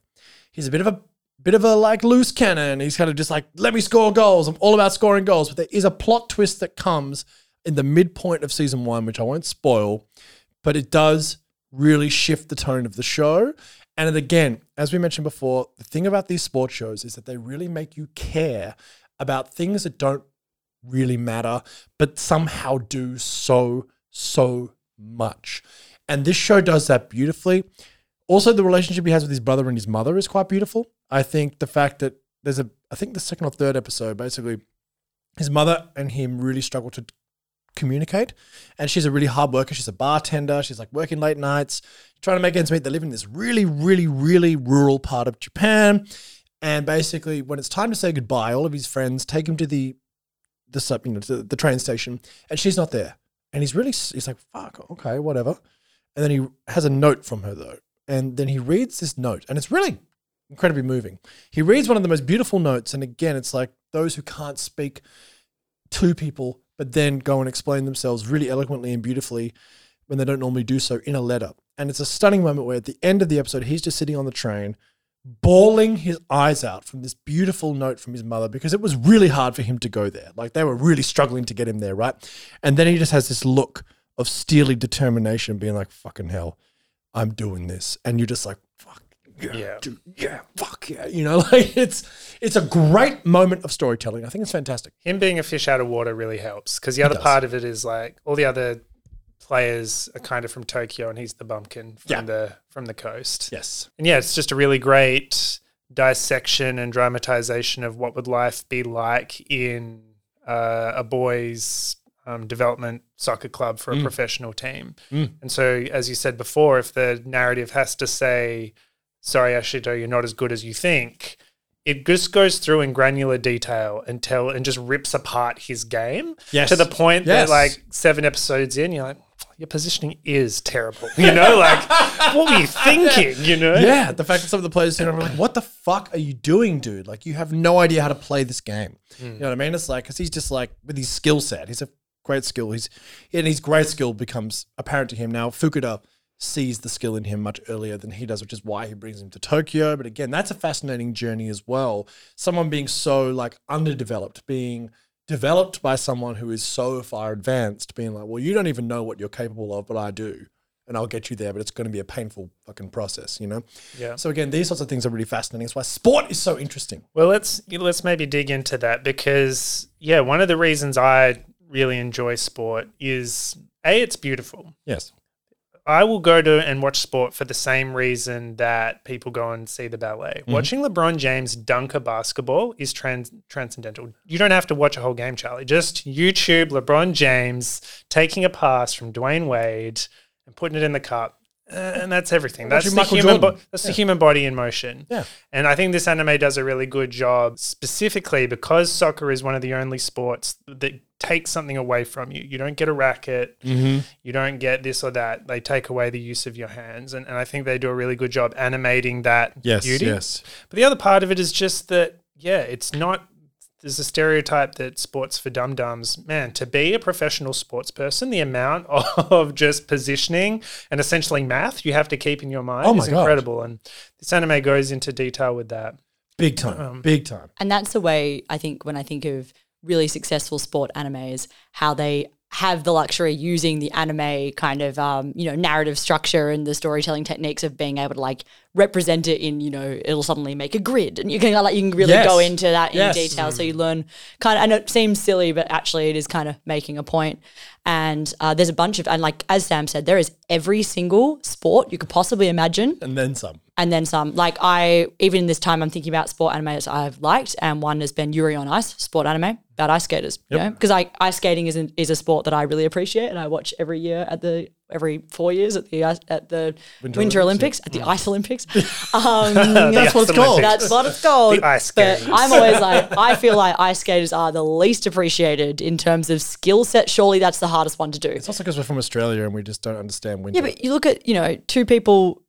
[SPEAKER 1] he's a bit of a bit of a like loose cannon. He's kind of just like, let me score goals. I'm all about scoring goals. But there is a plot twist that comes in the midpoint of season one, which I won't spoil, but it does really shift the tone of the show. And again, as we mentioned before, the thing about these sports shows is that they really make you care about things that don't really matter, but somehow do so, so much. And this show does that beautifully. Also, the relationship he has with his brother and his mother is quite beautiful. I think the fact that there's a, I think the second or third episode, basically, his mother and him really struggle to communicate. And she's a really hard worker. She's a bartender. She's like working late nights, trying to make ends meet. They live in this really, really, really rural part of Japan. And basically, when it's time to say goodbye, all of his friends take him to the the sub, you know, to the train station, and she's not there. And he's really, he's like, fuck, okay, whatever. And then he has a note from her though, and then he reads this note, and it's really incredibly moving. He reads one of the most beautiful notes, and again, it's like those who can't speak to people, but then go and explain themselves really eloquently and beautifully when they don't normally do so in a letter. And it's a stunning moment where at the end of the episode, he's just sitting on the train, bawling his eyes out from this beautiful note from his mother because it was really hard for him to go there. Like they were really struggling to get him there, right? And then he just has this look of steely determination, being like, fucking hell, I'm doing this. And you're just like, fuck. Yeah,
[SPEAKER 3] Yeah.
[SPEAKER 1] dude, yeah, fuck yeah. You know, like it's it's a great moment of storytelling. I think it's fantastic.
[SPEAKER 3] Him being a fish out of water really helps because the other part of it is like all the other players are kind of from Tokyo and he's the bumpkin from
[SPEAKER 1] Yeah.
[SPEAKER 3] the from the coast.
[SPEAKER 1] Yes.
[SPEAKER 3] And yeah, it's just a really great dissection and dramatization of what would life be like in uh, a boys' um, development soccer club for a professional team.
[SPEAKER 1] Mm.
[SPEAKER 3] And so, as you said before, if the narrative has to say, "Sorry, Ashito, you're not as good as you think," it just goes through in granular detail and tell and just rips apart his game
[SPEAKER 1] Yes.
[SPEAKER 3] to the point
[SPEAKER 1] Yes.
[SPEAKER 3] that like seven episodes in, you're like. Your positioning is terrible. You know, like what were you thinking? You know,
[SPEAKER 1] Yeah, the fact that some of the players are like, "What the fuck are you doing, dude? Like, you have no idea how to play this game." You know what I mean? It's like because he's just like with his skill set, he's a great skill. He's and his great skill becomes apparent to him now. Fukuda sees the skill in him much earlier than he does, which is why he brings him to Tokyo. But again, that's a fascinating journey as well. Someone being so like underdeveloped, being developed by someone who is so far advanced, being like, well, you don't even know what you're capable of, but I do. And I'll get you there, but it's going to be a painful fucking process, you know?
[SPEAKER 3] Yeah.
[SPEAKER 1] So again, these sorts of things are really fascinating. That's why sport is so interesting.
[SPEAKER 3] Well, let's let's maybe dig into that because yeah, one of the reasons I really enjoy sport is a it's beautiful.
[SPEAKER 1] Yes.
[SPEAKER 3] I will go to and watch sport for the same reason that people go and see the ballet. Mm-hmm. Watching LeBron James dunk a basketball is trans- transcendental. You don't have to watch a whole game, Charlie. Just YouTube LeBron James taking a pass from Dwyane Wade and putting it in the cup. Uh, and that's everything. That's the
[SPEAKER 1] Michael
[SPEAKER 3] human. Bo- that's
[SPEAKER 1] Yeah.
[SPEAKER 3] the human body in motion.
[SPEAKER 1] Yeah.
[SPEAKER 3] And I think this anime does a really good job, specifically because soccer is one of the only sports that takes something away from you. You don't get a racket,
[SPEAKER 1] Mm-hmm.
[SPEAKER 3] you don't get this or that. They take away the use of your hands. And, and I think they do a really good job animating that
[SPEAKER 1] Yes.
[SPEAKER 3] beauty.
[SPEAKER 1] Yes.
[SPEAKER 3] But the other part of it is just that, yeah, it's not. There's a stereotype that sports for dum dums. Man, to be a professional sports person, the amount of just positioning and essentially math you have to keep in your mind
[SPEAKER 1] Oh my
[SPEAKER 3] is
[SPEAKER 1] God.
[SPEAKER 3] incredible. And this anime goes into detail with that.
[SPEAKER 1] Big time.
[SPEAKER 3] Um,
[SPEAKER 1] Big time.
[SPEAKER 2] And that's the way I think when I think of really successful sport animes, how they have the luxury using the anime kind of um, you know narrative structure and the storytelling techniques of being able to like represent it in you know it'll suddenly make a grid and you can like you can really
[SPEAKER 1] Yes.
[SPEAKER 2] go into that in
[SPEAKER 1] Yes.
[SPEAKER 2] detail so you learn kind of and it seems silly but actually it is kind of making a point and uh, there's a bunch of and like as Sam said there is every single sport you could possibly imagine
[SPEAKER 1] and then some.
[SPEAKER 2] and then some. Like I, even in this time, I'm thinking about sport animes I've liked, and one has been Yuri on Ice, sport anime about ice skaters. You know, because like ice skating is an, is a sport that I really appreciate, and I watch every year at the every four years at the at the Winter, Olympics, at the Ice Olympics. Um,
[SPEAKER 1] That's what it's called.
[SPEAKER 2] That's what it's called.
[SPEAKER 3] The ice
[SPEAKER 2] but. I'm always like, I feel like ice skaters are the least appreciated in terms of skill set. Surely that's the hardest one to do.
[SPEAKER 1] It's also because we're from Australia and we just don't understand winter.
[SPEAKER 2] Yeah, but you look at, you know, two people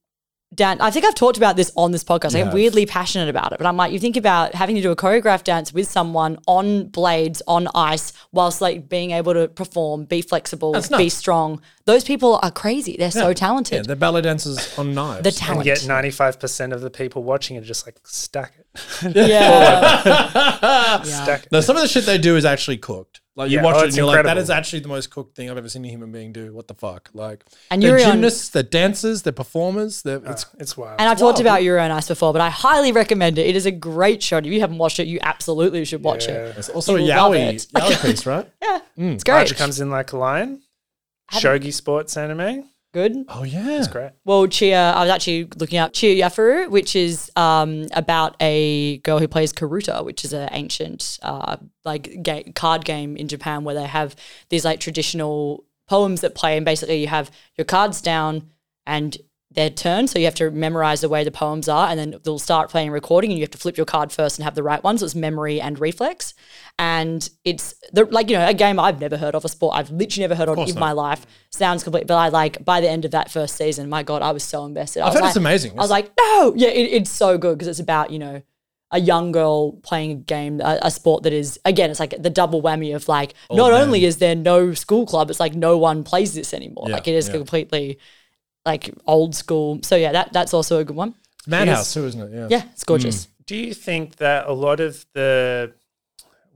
[SPEAKER 2] down. I think I've talked about this on this podcast.
[SPEAKER 1] I'm
[SPEAKER 2] weirdly passionate about it, but I'm like, you think about having to do a choreographed dance with someone on blades, on ice, whilst like being able to perform, be flexible,
[SPEAKER 1] That's
[SPEAKER 2] be
[SPEAKER 1] nuts.
[SPEAKER 2] strong. Those people are crazy. They're so talented.
[SPEAKER 1] they're ballet dancers on knives.
[SPEAKER 2] the
[SPEAKER 3] And
[SPEAKER 2] talent.
[SPEAKER 3] yet 95% of the people watching it are just like, stack it.
[SPEAKER 2] yeah.
[SPEAKER 3] Stack it.
[SPEAKER 1] No, some of the shit they do is actually cooked. Like you
[SPEAKER 3] Yeah,
[SPEAKER 1] watch
[SPEAKER 3] oh,
[SPEAKER 1] it and you're like, that is actually the most cooked thing I've ever seen a human being do. What the fuck? Like,
[SPEAKER 2] And
[SPEAKER 1] they're
[SPEAKER 2] Yuri on-
[SPEAKER 1] gymnasts, they're dancers, they're performers. They're, it's
[SPEAKER 3] It's wild.
[SPEAKER 2] And I've talked about Yuri on Ice before, but I highly recommend it. It is a great show. If you haven't watched it, you absolutely should watch it.
[SPEAKER 1] it's also a
[SPEAKER 2] You will love
[SPEAKER 1] yaoi,
[SPEAKER 2] it.
[SPEAKER 1] yaoi piece, right?
[SPEAKER 2] Yeah,
[SPEAKER 1] Mm.
[SPEAKER 2] it's great.
[SPEAKER 3] March comes in like a lion. Shogi sports anime.
[SPEAKER 2] Good.
[SPEAKER 1] Oh yeah,
[SPEAKER 3] It's great.
[SPEAKER 2] Well, Chia, I was actually looking up Chihayafuru, which is um, about a girl who plays Karuta, which is an ancient uh, like ga- card game in Japan where they have these like traditional poems that play, and basically you have your cards down and their turn, so you have to memorize the way the poems are, and then they'll start playing recording, and you have to flip your card first and have the right ones. So it's memory and reflex, and it's the like you know a game I've never heard of, a sport I've literally never heard of
[SPEAKER 1] course
[SPEAKER 2] in
[SPEAKER 1] not.
[SPEAKER 2] my life. Sounds complete, but I like by the end of that first season, my god, I was so invested. I
[SPEAKER 1] I've heard
[SPEAKER 2] like,
[SPEAKER 1] it's amazing.
[SPEAKER 2] I was like, no, yeah, it, it's so good because it's about you know a young girl playing a game, a, a sport that is again, it's like the double whammy of like not
[SPEAKER 1] man.
[SPEAKER 2] only is there no school club, it's like no one plays this anymore.
[SPEAKER 1] Yeah,
[SPEAKER 2] like it is
[SPEAKER 1] yeah.
[SPEAKER 2] completely like old school. So yeah, that that's also a good one.
[SPEAKER 1] Madhouse too, isn't it? Yeah.
[SPEAKER 2] Yeah, it's gorgeous.
[SPEAKER 1] Mm.
[SPEAKER 3] Do you think that a lot of the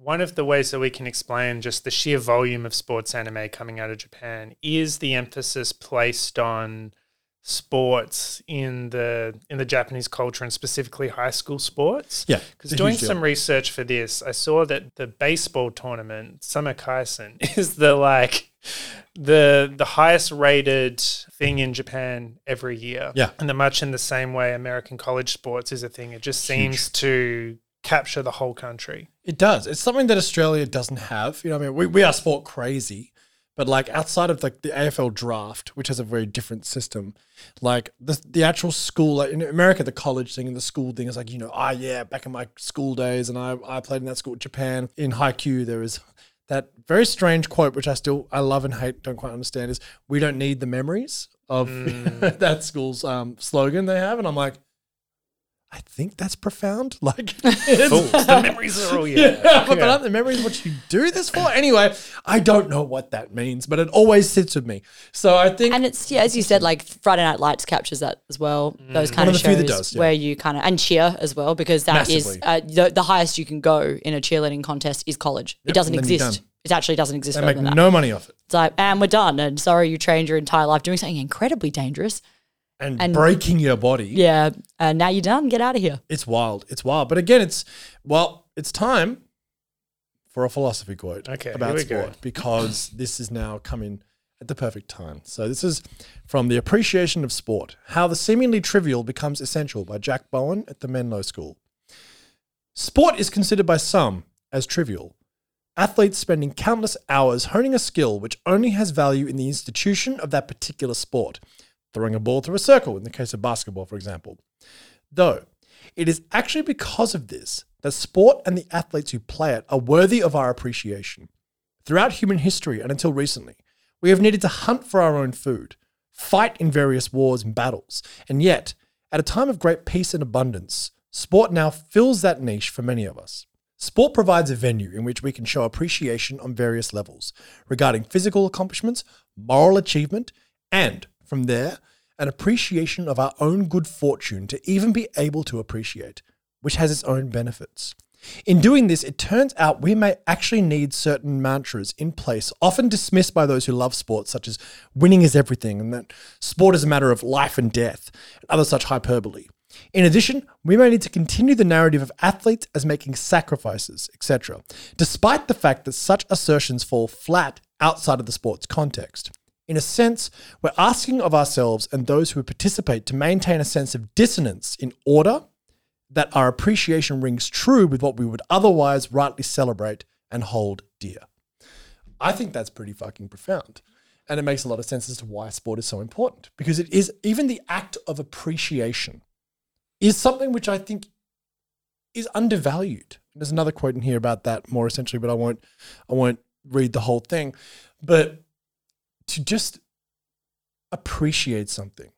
[SPEAKER 3] one of the ways that we can explain just the sheer volume of sports anime coming out of Japan is the emphasis placed on sports in the in the Japanese culture and specifically high school sports?
[SPEAKER 1] Yeah,
[SPEAKER 3] Because doing
[SPEAKER 1] huge deal.
[SPEAKER 3] some research for this, I saw that the baseball tournament, Summer Koshien, is the like the the highest rated thing in Japan every year.
[SPEAKER 1] Yeah.
[SPEAKER 3] And the much in the same way American college sports is a thing. It just seems to capture the whole country.
[SPEAKER 1] It does. It's something that Australia doesn't have. You know, I mean, we, we are sport crazy, but like outside of like the AFL draft, which has a very different system, like the the actual school, like in America, the college thing and the school thing is like you know, ah, yeah, back in my school days, and I I played in that school. Japan in Haikyuu, there is that very strange quote, which I still I love and hate, don't quite understand, is we don't need the memories of that school's um, slogan they have, and I'm like. I think that's profound. Like, it's-
[SPEAKER 3] the memories are all yeah.
[SPEAKER 1] yeah, but aren't the memories what you do this for? Anyway, I don't know what that means, but it always sits with me. So I think
[SPEAKER 2] And it's yeah, as you said, like Friday Night Lights captures that as well. Those kind
[SPEAKER 1] One
[SPEAKER 2] of,
[SPEAKER 1] of the few
[SPEAKER 2] shows
[SPEAKER 1] that does, yeah.
[SPEAKER 2] where you kind of and cheer as well because that is
[SPEAKER 1] Massively.
[SPEAKER 2] uh, the, the highest you can go in a cheerleading contest is college. it doesn't
[SPEAKER 1] and then you're
[SPEAKER 2] exist. It actually doesn't exist
[SPEAKER 1] they make
[SPEAKER 2] than that.
[SPEAKER 1] no money off it.
[SPEAKER 2] It's like, and we're done. And sorry, you trained your entire life doing something incredibly dangerous.
[SPEAKER 1] And,
[SPEAKER 2] And-
[SPEAKER 1] breaking your body.
[SPEAKER 2] Yeah, and now you're done. Get out of here.
[SPEAKER 1] It's wild. It's wild. But again, it's well, it's time for a philosophy quote
[SPEAKER 3] Okay,
[SPEAKER 1] about
[SPEAKER 3] here we go.
[SPEAKER 1] sport because this is now coming at the perfect time. So this is from The Appreciation of Sport: How the Seemingly Trivial Becomes Essential by Jack Bowen at the Menlo School. Sport is considered by some as trivial. Athletes spending countless hours honing a skill which only has value in the institution of that particular sport, throwing a ball through a circle in the case of basketball, for example. Though, it is actually because of this that sport and the athletes who play it are worthy of our appreciation. Throughout human history and until recently, we have needed to hunt for our own food, fight in various wars and battles, and yet, at a time of great peace and abundance, sport now fills that niche for many of us. Sport provides a venue in which we can show appreciation on various levels regarding physical accomplishments, moral achievement, and from there, an appreciation of our own good fortune to even be able to appreciate, which has its own benefits. In doing this, it turns out we may actually need certain mantras in place, often dismissed by those who love sports, such as winning is everything and that sport is a matter of life and death, and other such hyperbole. In addition, we may need to continue the narrative of athletes as making sacrifices, etc., despite the fact that such assertions fall flat outside of the sports context. In a sense, we're asking of ourselves and those who participate to maintain a sense of dissonance in order that our appreciation rings true with what we would otherwise rightly celebrate and hold dear. I think that's pretty fucking profound. And it makes a lot of sense as to why sport is so important because it is even the act of appreciation is something which I think is undervalued. There's another quote in here about that more essentially, but I won't I won't read the whole thing. But to just appreciate something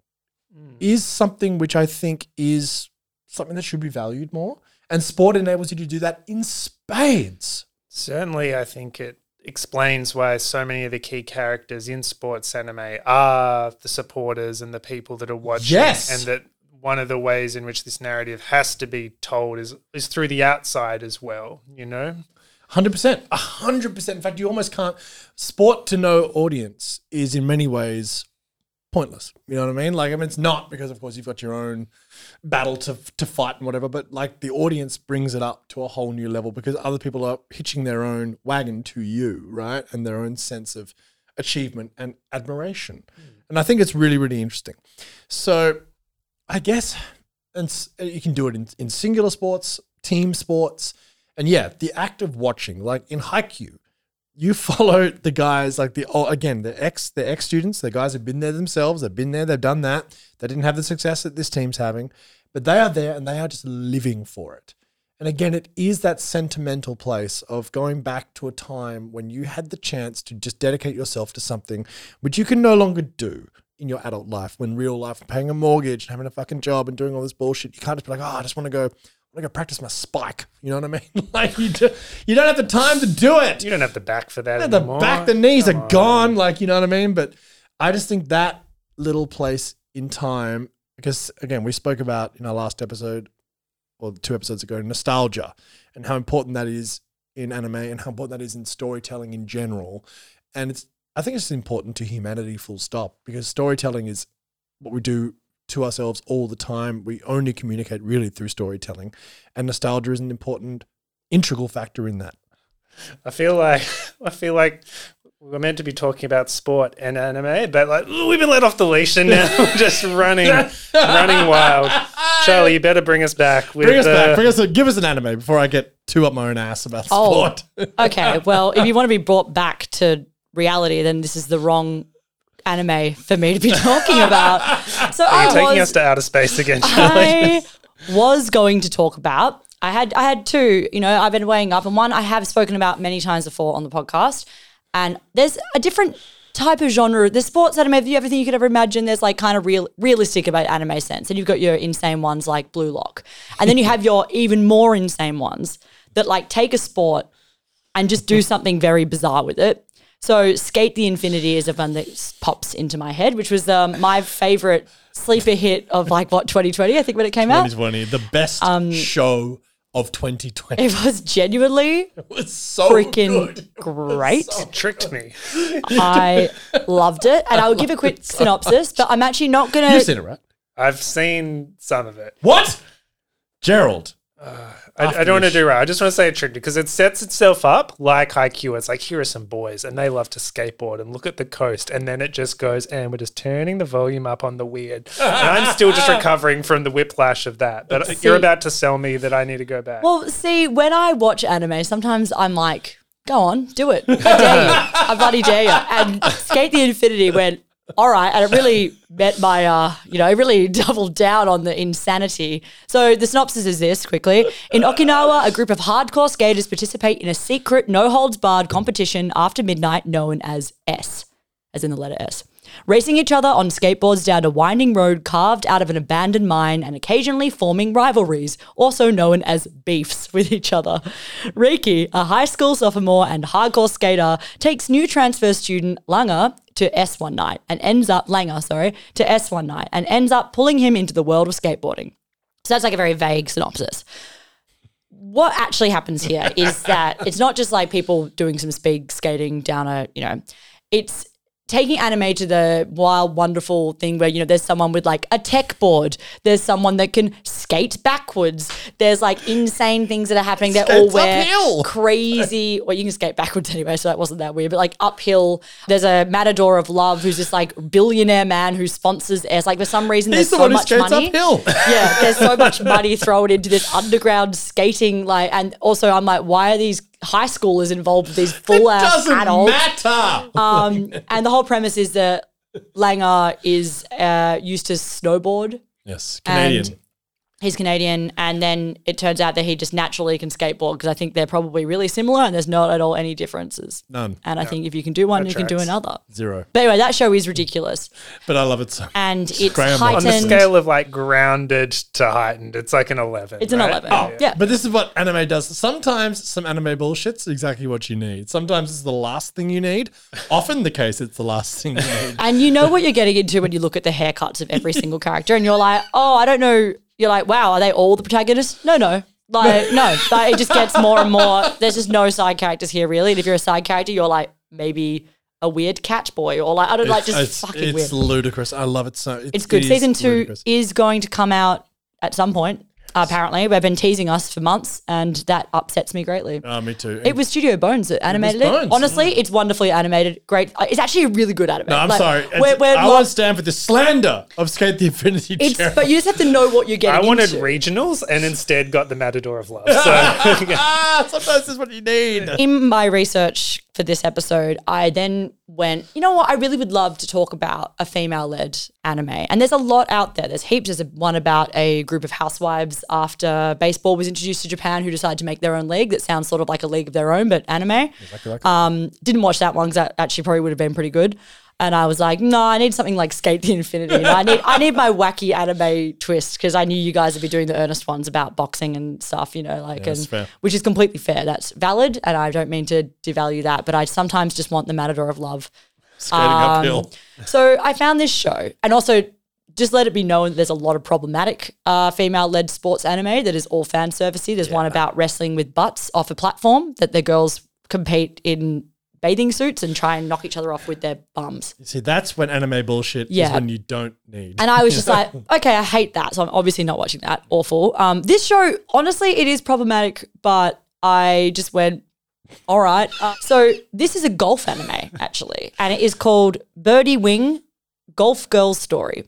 [SPEAKER 3] Mm.
[SPEAKER 1] is something which I think is something that should be valued more. And sport enables you to do that in spades.
[SPEAKER 3] Certainly, I think it explains why so many of the key characters in sports anime are the supporters and the people that are watching.
[SPEAKER 1] Yes.
[SPEAKER 3] And that one of the ways in which this narrative has to be told is is through the outside as well, you know?
[SPEAKER 1] Hundred percent, hundred percent. In fact, you almost can't. Sport to no audience is in many ways pointless. You know what I mean? Like, I mean, it's not because, of course, you've got your own battle to to fight and whatever. But like, the audience brings it up to a whole new level because other people are hitching their own wagon to you, right? And their own sense of achievement and admiration. Hmm. And I think it's really, really interesting. So, I guess, and you can do it in, in singular sports, team sports. And yeah, the act of watching, like in Haikyuu, you follow the guys like the oh, again the ex the ex students, the guys have been there themselves, they've been there, they've done that. They didn't have the success that this team's having, but they are there and they are just living for it. And again, it is that sentimental place of going back to a time when you had the chance to just dedicate yourself to something which you can no longer do in your adult life when real life paying a mortgage and having a fucking job and doing all this bullshit. You can't just be like, oh, I just want to go I want to go practice my spike. You know what I mean? like you, do, you don't have the time to do it.
[SPEAKER 3] You don't have the back for that
[SPEAKER 1] the
[SPEAKER 3] anymore.
[SPEAKER 1] back, the knees
[SPEAKER 3] Come
[SPEAKER 1] are
[SPEAKER 3] on.
[SPEAKER 1] gone. Like you know what I mean? But I just think that little place in time, because again, we spoke about in our last episode or two episodes ago, nostalgia and how important that is in anime and how important that is in storytelling in general. And it's I think it's important to humanity full stop because storytelling is what we do to ourselves all the time. We only communicate really through storytelling. And nostalgia is an important integral factor in that.
[SPEAKER 3] I feel like I feel like we're meant to be talking about sport and anime, but like ooh, we've been let off the leash and now we're just running, running wild. Charlie, you better bring us back. With,
[SPEAKER 1] Bring us back. Bring us. a, Give us an anime before I get too up my own ass about
[SPEAKER 2] Oh.
[SPEAKER 1] sport.
[SPEAKER 2] Okay, well, if you want to be brought back to reality, then this is the wrong anime for me to be talking about. So
[SPEAKER 3] You're
[SPEAKER 2] I
[SPEAKER 3] taking
[SPEAKER 2] was,
[SPEAKER 3] us to outer space again, Charlie.
[SPEAKER 2] I was going to talk about. I had I had two. You know, I've been weighing up, and one I have spoken about many times before on the podcast. And there's a different type of genre. There's sports anime, everything you could ever imagine. There's like kind of real realistic about anime sense, and you've got your insane ones like Blue Lock, and then you have your even more insane ones that like take a sport and just do something very bizarre with it. So, Skate the Infinity is a one that pops into my head, which was um, my favorite sleeper hit of like what 2020, I think, when it came out.
[SPEAKER 1] 2020, the best show of 2020.
[SPEAKER 2] It was genuinely
[SPEAKER 1] It was so
[SPEAKER 2] freaking
[SPEAKER 1] good.
[SPEAKER 2] great.
[SPEAKER 3] Tricked me.
[SPEAKER 2] I loved it, and I'll give a quick synopsis. But I'm actually not gonna.
[SPEAKER 1] You've seen it, right?
[SPEAKER 3] I've seen some of it.
[SPEAKER 1] What? Gerald.
[SPEAKER 3] I, I don't want to do right. I just want to say it tricked because it sets itself up like Haikyuu. It's like here are some boys and they love to skateboard and look at the coast, and then it just goes and we're just turning the volume up on the weird. and I'm still just recovering from the whiplash of that. But
[SPEAKER 2] See-
[SPEAKER 3] you're about to sell me that I need to go back.
[SPEAKER 2] Well, see, when I watch anime, sometimes I'm like, "Go on, do it! I dare you! I bloody dare you!" And Skate the Infinity went all right, and it really met my, uh, you know, it really doubled down on the insanity. So the synopsis is this quickly: In Okinawa, a group of hardcore skaters participate in a secret, no holds barred competition after midnight known as S, as in the letter S. Racing each other on skateboards down a winding road carved out of an abandoned mine and occasionally forming rivalries, also known as beefs with each other. Reki, a high school sophomore and hardcore skater, takes new transfer student Langa to S one night and ends up Langa, sorry, to S one night and ends up pulling him into the world of skateboarding. So that's like a very vague synopsis what actually happens here is that it's not just like people doing some speed skating down a, you know, it's taking anime to the wild, wonderful thing where, you know, there's someone with like a tech board, there's someone that can skate backwards, there's like insane things that are happening. They're all wear
[SPEAKER 1] uphill.
[SPEAKER 2] crazy, well, you can skate backwards anyway, so that wasn't that weird, but like uphill, there's a matador of love who's this like billionaire man who sponsors airs. Like for some reason,
[SPEAKER 1] He's
[SPEAKER 2] there's
[SPEAKER 1] the
[SPEAKER 2] so much money
[SPEAKER 1] uphill.
[SPEAKER 2] yeah, there's so much money thrown into this underground skating. Like, and also, I'm like, why are these high schoolers involved with these full ass
[SPEAKER 1] Doesn't
[SPEAKER 2] adults?
[SPEAKER 1] matter.
[SPEAKER 2] Um, and the whole premise is that Langa is uh, used to snowboard.
[SPEAKER 1] yes, Canadian.
[SPEAKER 2] And he's Canadian, and then it turns out that he just naturally can skateboard because I think they're probably really similar, and there's not at all any differences.
[SPEAKER 1] None.
[SPEAKER 2] And I think if you can do one,
[SPEAKER 3] That
[SPEAKER 2] you can do another.
[SPEAKER 1] Zero.
[SPEAKER 2] But anyway, that show is ridiculous,
[SPEAKER 1] But I love it so.
[SPEAKER 2] and it's
[SPEAKER 1] Graham, on the
[SPEAKER 3] On the scale of like grounded to heightened, it's like an 11.
[SPEAKER 2] it's an eleven.
[SPEAKER 1] Oh,
[SPEAKER 2] yeah.
[SPEAKER 1] But this is what anime does. Sometimes some anime bullshit's exactly what you need. Sometimes it's the last thing you need. Often the case, it's the last thing you need.
[SPEAKER 2] And you know what you're getting into when you look at the haircuts of every single character, and you're like, oh, I don't know. You're like, wow, are they all the protagonists? No, no. Like, no. Like, it just gets more and more. There's just no side characters here, really. And if you're a side character, you're like, maybe a weird cat boy, or like, I don't like, just
[SPEAKER 1] it's
[SPEAKER 2] fucking weird.
[SPEAKER 1] it's
[SPEAKER 2] weird.
[SPEAKER 1] ludicrous. I love it so. It's,
[SPEAKER 2] good. Season two
[SPEAKER 1] ludicrous.
[SPEAKER 2] is going to come out at some point, apparently. They've been teasing us for months, and that upsets me greatly.
[SPEAKER 1] Oh, me too.
[SPEAKER 2] It was Studio Bones that animated it.
[SPEAKER 1] Bones,
[SPEAKER 2] Honestly, it's wonderfully animated. Great. Uh, It's actually a really good anime.
[SPEAKER 1] No, I'm
[SPEAKER 2] Like,
[SPEAKER 1] sorry.
[SPEAKER 2] We're,
[SPEAKER 1] It's-
[SPEAKER 2] we're
[SPEAKER 1] I
[SPEAKER 2] not-
[SPEAKER 1] won't stand for the slander of Skate the Infinity
[SPEAKER 2] It's
[SPEAKER 1] Chair.
[SPEAKER 2] but you just have to know what you're getting.
[SPEAKER 3] I wanted
[SPEAKER 2] into.
[SPEAKER 3] regionals and instead got the Matador of Love. So
[SPEAKER 1] ah, sometimes this is what you need.
[SPEAKER 2] in my research for this episode, I then went, you know what? I really would love to talk about a female led anime. And there's a lot out there. There's heaps. There's one about a group of housewives after baseball was introduced to Japan who decided to make their own league that sounds sort of like a league of their own, but anime. Um, didn't watch that one because that actually probably would have been pretty good. And I was like, no, I need something like Skate the Infinity. I need I need my wacky anime twist because I knew you guys would be doing the earnest ones about boxing and stuff. You know, like
[SPEAKER 1] that's
[SPEAKER 2] and which is completely fair. That's valid, and I don't mean to devalue that. But I sometimes just want the Matador of Love.
[SPEAKER 1] Skating uphill.
[SPEAKER 2] So I found this show, and also just let it be known that there's a lot of problematic uh, female-led sports anime that is all fan servicey. There's one about wrestling with butts off a platform that the girls compete in bathing suits and try and knock each other off with their bums.
[SPEAKER 1] See, that's when anime bullshit is
[SPEAKER 2] Yeah.
[SPEAKER 1] when you don't need.
[SPEAKER 2] And I was just like, okay, I hate that. So I'm obviously not watching that. Awful. Um, this show, honestly, it is problematic, but I just went, all right. Uh, so this is a golf anime, actually, and it is called Birdie Wing Golf Girls Story.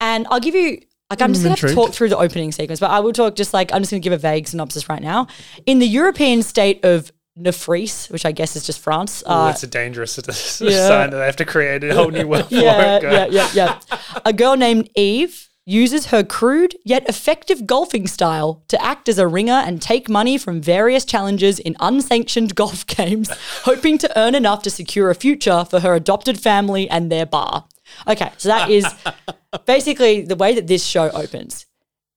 [SPEAKER 2] And I'll give you, like, I'm just going to talk through the opening sequence, but I will talk just like, I'm just going to give a vague synopsis right now. In the European state of Nefris, which I guess is just France.
[SPEAKER 3] Ooh,
[SPEAKER 2] Uh,
[SPEAKER 3] it's a dangerous
[SPEAKER 2] yeah.
[SPEAKER 3] sign that they have to create a whole new world
[SPEAKER 2] yeah,
[SPEAKER 3] for it.
[SPEAKER 2] yeah, yeah, yeah. A girl named Eve uses her crude yet effective golfing style to act as a ringer and take money from various challenges in unsanctioned golf games, hoping to earn enough to secure a future for her adopted family and their bar. Okay, so that is basically the way that this show opens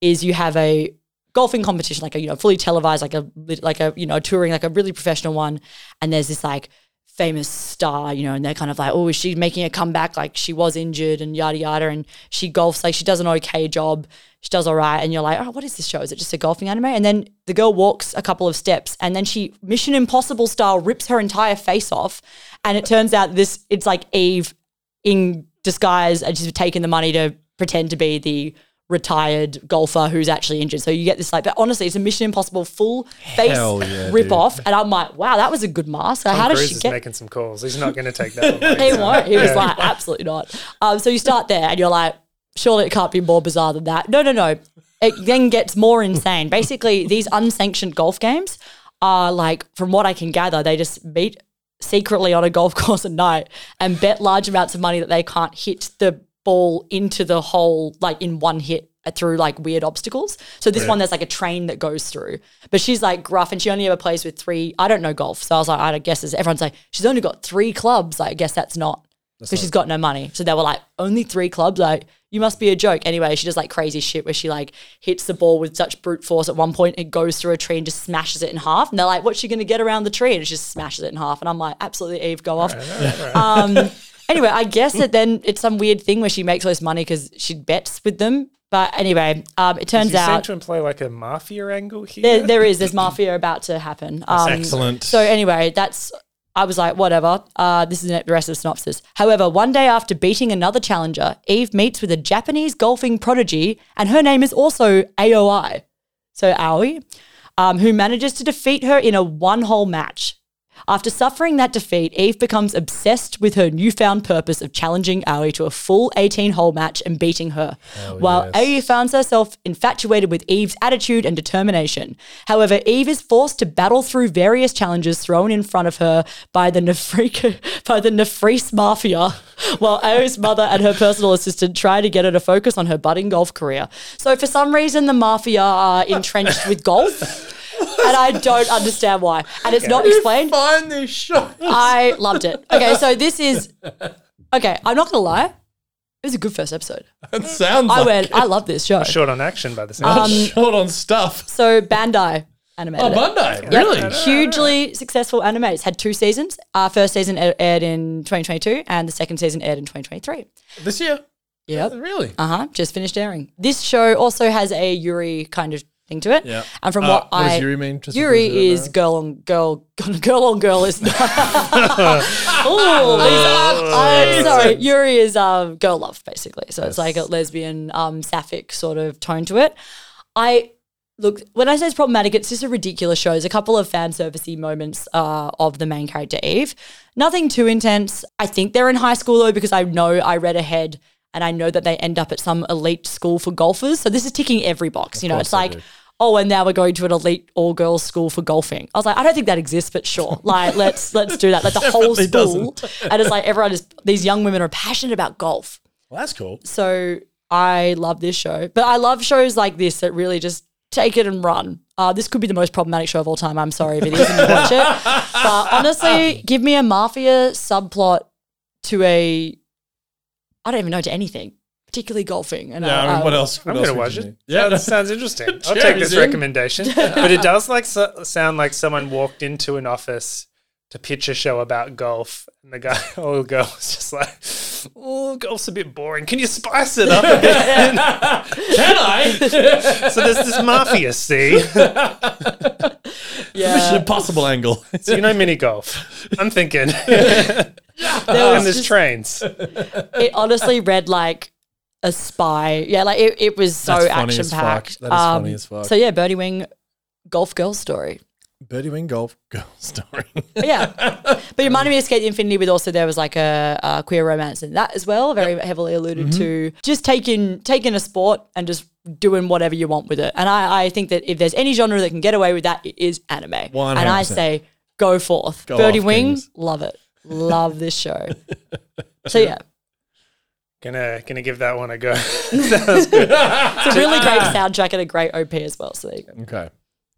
[SPEAKER 2] is you have a golfing competition like a you know fully televised like a like a you know touring like a really professional one. And there's this like famous star you know and they're kind of like oh is she making a comeback? Like she was injured and yada yada. And she golfs like she does an okay job. She does all right. And you're like oh what is this show? Is it just a golfing anime? And then the girl walks a couple of steps and then she mission impossible style rips her entire face off. And it turns out this it's like eve in disguise and she's taken the money to pretend to be the retired golfer who's actually injured. So you get this like, but honestly, it's a Mission Impossible full face
[SPEAKER 1] yeah,
[SPEAKER 2] rip
[SPEAKER 1] dude.
[SPEAKER 2] off, and I'm like, wow, that was a good mask. So how does
[SPEAKER 3] Cruise
[SPEAKER 2] she
[SPEAKER 3] is
[SPEAKER 2] get?
[SPEAKER 3] making some calls. He's not going to take that one.
[SPEAKER 2] He won't. He was like, absolutely not. Um, so you start there, and you're like, surely it can't be more bizarre than that. No, no, no. It then gets more insane. Basically, these unsanctioned golf games are like, from what I can gather, they just meet secretly on a golf course at night and bet large amounts of money that they can't hit the ball into the hole like in one hit through like weird obstacles. So this one there's like a train that goes through. But she's like gruff and she only ever plays with three I don't know golf. So I was like, I guess as everyone's like, she's only got three clubs. Like, I guess that's not because she's got no money. So they were like, only three clubs? Like, you must be a joke. Anyway, she does like crazy shit where she like hits the ball with such brute force. At one point, it goes through a tree and just smashes it in half. And they're like, what's she going to get around the tree? And it just smashes it in half. And I'm like, absolutely, Eve, go off. Um, anyway, I guess that then it's some weird thing where she makes all this money because she bets with them But anyway, um, it turns out
[SPEAKER 3] You seem
[SPEAKER 2] out
[SPEAKER 3] to imply like a mafia angle here.
[SPEAKER 2] there, there is there's mafia about to happen. Um,
[SPEAKER 1] Excellent.
[SPEAKER 2] So anyway, that's I was like, whatever. Uh, this is the rest of the synopsis. However, one day after beating another challenger, Eve meets with a Japanese golfing prodigy, and her name is also AOI. So Aoi, um, who manages to defeat her in a one-hole match. After suffering that defeat, Eve becomes obsessed with her newfound purpose of challenging Aoi to a full 18 hole match and beating her, while Aoi finds herself infatuated with Eve's attitude and determination. However, Eve is forced to battle through various challenges thrown in front of her by the Nefrika, by the Nefris Mafia, while Aoi's mother and her personal assistant try to get her to focus on her budding golf career. So, for some reason, the Mafia are entrenched with golf. And I don't understand why. And it's not explained.
[SPEAKER 1] Find this show.
[SPEAKER 2] I loved it. Okay, so this is okay. I'm not gonna lie, it was a good first episode.
[SPEAKER 1] It sounds
[SPEAKER 2] I
[SPEAKER 1] like
[SPEAKER 2] went, I love this show.
[SPEAKER 3] Short on action by the sound.
[SPEAKER 2] Um,
[SPEAKER 1] short on stuff.
[SPEAKER 2] So Bandai animated.
[SPEAKER 1] Oh,
[SPEAKER 2] it.
[SPEAKER 1] Monday.
[SPEAKER 2] Yep.
[SPEAKER 1] Really?
[SPEAKER 2] Hugely successful anime. It's had two seasons. Our first season a- aired in 2022, and the second season aired in 2023.
[SPEAKER 1] This year?
[SPEAKER 2] Yep.
[SPEAKER 1] Really?
[SPEAKER 2] Uh huh. Just finished airing. This show also has a Yuri kind of thing to it.
[SPEAKER 1] Yeah.
[SPEAKER 2] And from
[SPEAKER 1] Uh,
[SPEAKER 2] what,
[SPEAKER 1] what
[SPEAKER 2] I
[SPEAKER 1] Yuri mean? Just
[SPEAKER 2] Yuri
[SPEAKER 1] those who don't
[SPEAKER 2] is girl on girl, girl on girl is. oh, I'm sorry. Yuri is um, girl love basically. So it's like a lesbian, um, sapphic sort of tone to it. I look when I say it's problematic, it's just a ridiculous show. There's a couple of fan servicey moments uh, of the main character Eve. Nothing too intense. I think they're in high school though because I know I read ahead and I know that they end up at some elite school for golfers. So this is ticking every box. you know, it's like. Oh, and now we're going to an elite all girls school for golfing. I was like, I don't think that exists, but sure. Like, let's let's do that. Like the whole school, and it's like everyone is. These young women are passionate about golf.
[SPEAKER 1] Well, that's cool.
[SPEAKER 2] So I love this show, but I love shows like this that really just take it and run. Uh, this could be the most problematic show of all time. I'm sorry if it is and you watch it, but honestly, give me a mafia subplot to a, I don't even know to anything, particularly golfing. And
[SPEAKER 1] Yeah, I mean, what um, else?
[SPEAKER 3] I'm going to watch it. Yeah,
[SPEAKER 1] Yeah,
[SPEAKER 3] that sounds interesting. I'll take this recommendation. but it does like so, sound like someone walked into an office to pitch a show about golf, and the guy or the girl was just like, "Oh, golf's a bit boring. Can you spice it up a bit?"
[SPEAKER 1] Can I?
[SPEAKER 3] so there's this mafia, see?
[SPEAKER 1] Mission
[SPEAKER 2] yeah,
[SPEAKER 1] Impossible angle.
[SPEAKER 3] So you know mini golf. I'm thinking,
[SPEAKER 2] there
[SPEAKER 3] and
[SPEAKER 2] was
[SPEAKER 3] there's
[SPEAKER 2] just-
[SPEAKER 3] trains.
[SPEAKER 2] it honestly read like a spy. Yeah, like it, it was so action packed.
[SPEAKER 1] That is funny um, as fuck.
[SPEAKER 2] So yeah, Birdie Wing, golf girl story.
[SPEAKER 1] Birdie Wing Golf Girl Story.
[SPEAKER 2] Yeah, but it reminded me of Skate the Infinity with also there was like a, a queer romance in that as well, very heavily alluded
[SPEAKER 1] Mm-hmm.
[SPEAKER 2] to. Just taking taking a sport and just doing whatever you want with it. And I, I think that if there's any genre that can get away with that, it is anime. And I say go forth.
[SPEAKER 1] Go
[SPEAKER 2] Birdie
[SPEAKER 1] off,
[SPEAKER 2] Wing,
[SPEAKER 1] kings.
[SPEAKER 2] love it, love this show. so yeah,
[SPEAKER 3] Gonna gonna give that one a go.
[SPEAKER 2] it's a really great soundtrack and a great OP as well. So there you go.
[SPEAKER 1] okay.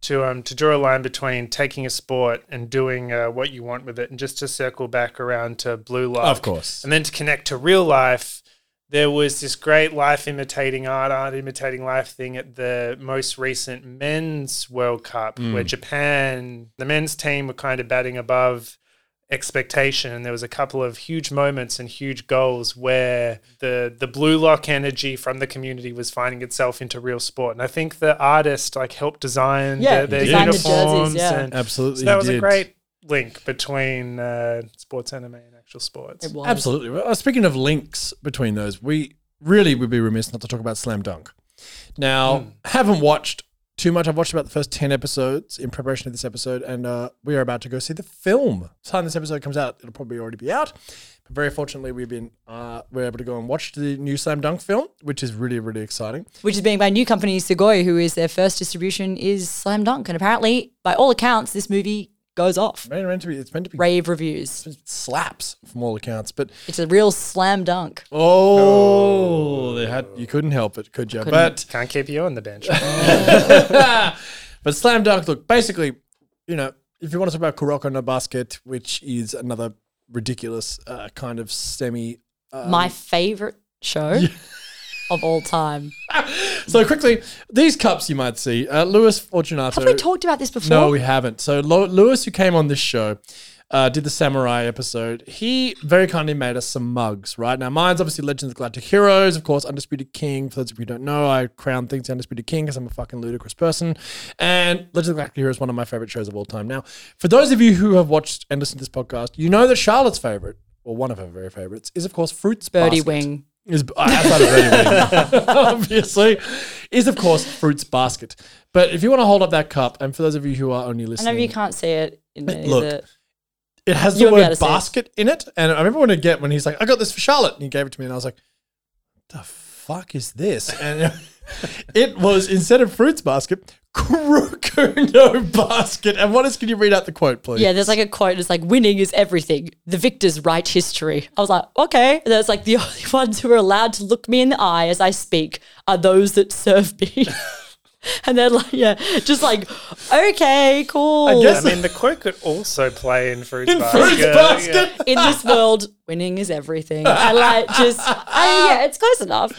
[SPEAKER 3] To um to draw a line between taking a sport and doing uh, what you want with it, and just to circle back around to Blue Lock,
[SPEAKER 1] Of course.
[SPEAKER 3] and then to connect to real life. There was this great life imitating art, art imitating life thing at the most recent men's World Cup, where Japan, the men's team, were kind of batting above expectation and there was a couple of huge moments and huge goals where the the blue lock energy from the community was finding itself into real sport and i think the artist like helped design
[SPEAKER 2] Yeah,
[SPEAKER 3] their, their
[SPEAKER 2] designed the jerseys,
[SPEAKER 3] uniforms
[SPEAKER 2] yeah.
[SPEAKER 3] and
[SPEAKER 1] Absolutely.
[SPEAKER 3] so that
[SPEAKER 1] he
[SPEAKER 3] was a great link between uh, sports anime and actual sports
[SPEAKER 2] It was.
[SPEAKER 1] Absolutely. Well, uh, speaking of links between those, we really would be remiss not to talk about Slam Dunk. Now, haven't watched too much. I've watched about the first 10 episodes in preparation of this episode, and uh, we are about to go see the film. By the time this episode comes out, it'll probably already be out. But very fortunately, we've been uh, we're able to go and watch the new Slam Dunk film, which is really, really exciting.
[SPEAKER 2] which is being by new company, Sugoi, who is their first distribution is Slam Dunk. And apparently, by all accounts, this movie goes off.
[SPEAKER 1] It's meant to be, it's meant to be
[SPEAKER 2] Rave reviews.
[SPEAKER 1] it slaps from all accounts. But
[SPEAKER 2] It's a real slam dunk.
[SPEAKER 1] oh, they had you couldn't help it, could you? But
[SPEAKER 3] can't keep you on the bench
[SPEAKER 1] but slam dunk, look, basically, you know, if you want to talk about Kuroko no Basket, which is another ridiculous uh, kind of semi. Um,
[SPEAKER 2] My favorite show of all time.
[SPEAKER 1] so quickly, these cups you might see, uh, Louis Fortunato.
[SPEAKER 2] Have we talked about this before?
[SPEAKER 1] No, we haven't. So Lo- Lewis, who came on this show, uh, did the samurai episode. He very kindly made us some mugs. Right now, mine's obviously Legends of Galactic Heroes, of course, Undisputed King. For those of you who don't know, I crown things Undisputed King because I'm a fucking ludicrous person. And Legends of Galactic Heroes is one of my favorite shows of all time. Now, for those of you who have watched and listened to this podcast, you know that Charlotte's favorite, or one of her very favorites, is of course Fruits
[SPEAKER 2] Birdie
[SPEAKER 1] Basket
[SPEAKER 2] wing.
[SPEAKER 1] Is outside of Birdie obviously, is of course Fruits Basket. But if you want to hold up that cup, and for those of you who are only
[SPEAKER 2] I know
[SPEAKER 1] listening,
[SPEAKER 2] you can't see it in any
[SPEAKER 1] look,
[SPEAKER 2] of the.
[SPEAKER 1] it has the
[SPEAKER 2] You'll be able
[SPEAKER 1] word
[SPEAKER 2] to see it.
[SPEAKER 1] basket in it. And I remember when I get when he's like, "I got this for Charlotte," and he gave it to me, and I was like, "The fuck is this?" And it was instead of Fruits Basket, Kuroko no Basket. And what is? Can you read out the quote, please?
[SPEAKER 2] Yeah, there's like a quote. It's like winning is everything. The victors write history. I was like, okay. And there's like the only ones who are allowed to look me in the eye as I speak are those that serve me. and then like, yeah, just like, okay, cool.
[SPEAKER 1] I guess-
[SPEAKER 3] I mean, the quote could also play in Fruits
[SPEAKER 1] In
[SPEAKER 3] Basket.
[SPEAKER 1] Fruits
[SPEAKER 3] yeah.
[SPEAKER 2] In this world, winning is everything. I like just, I, yeah, it's close enough.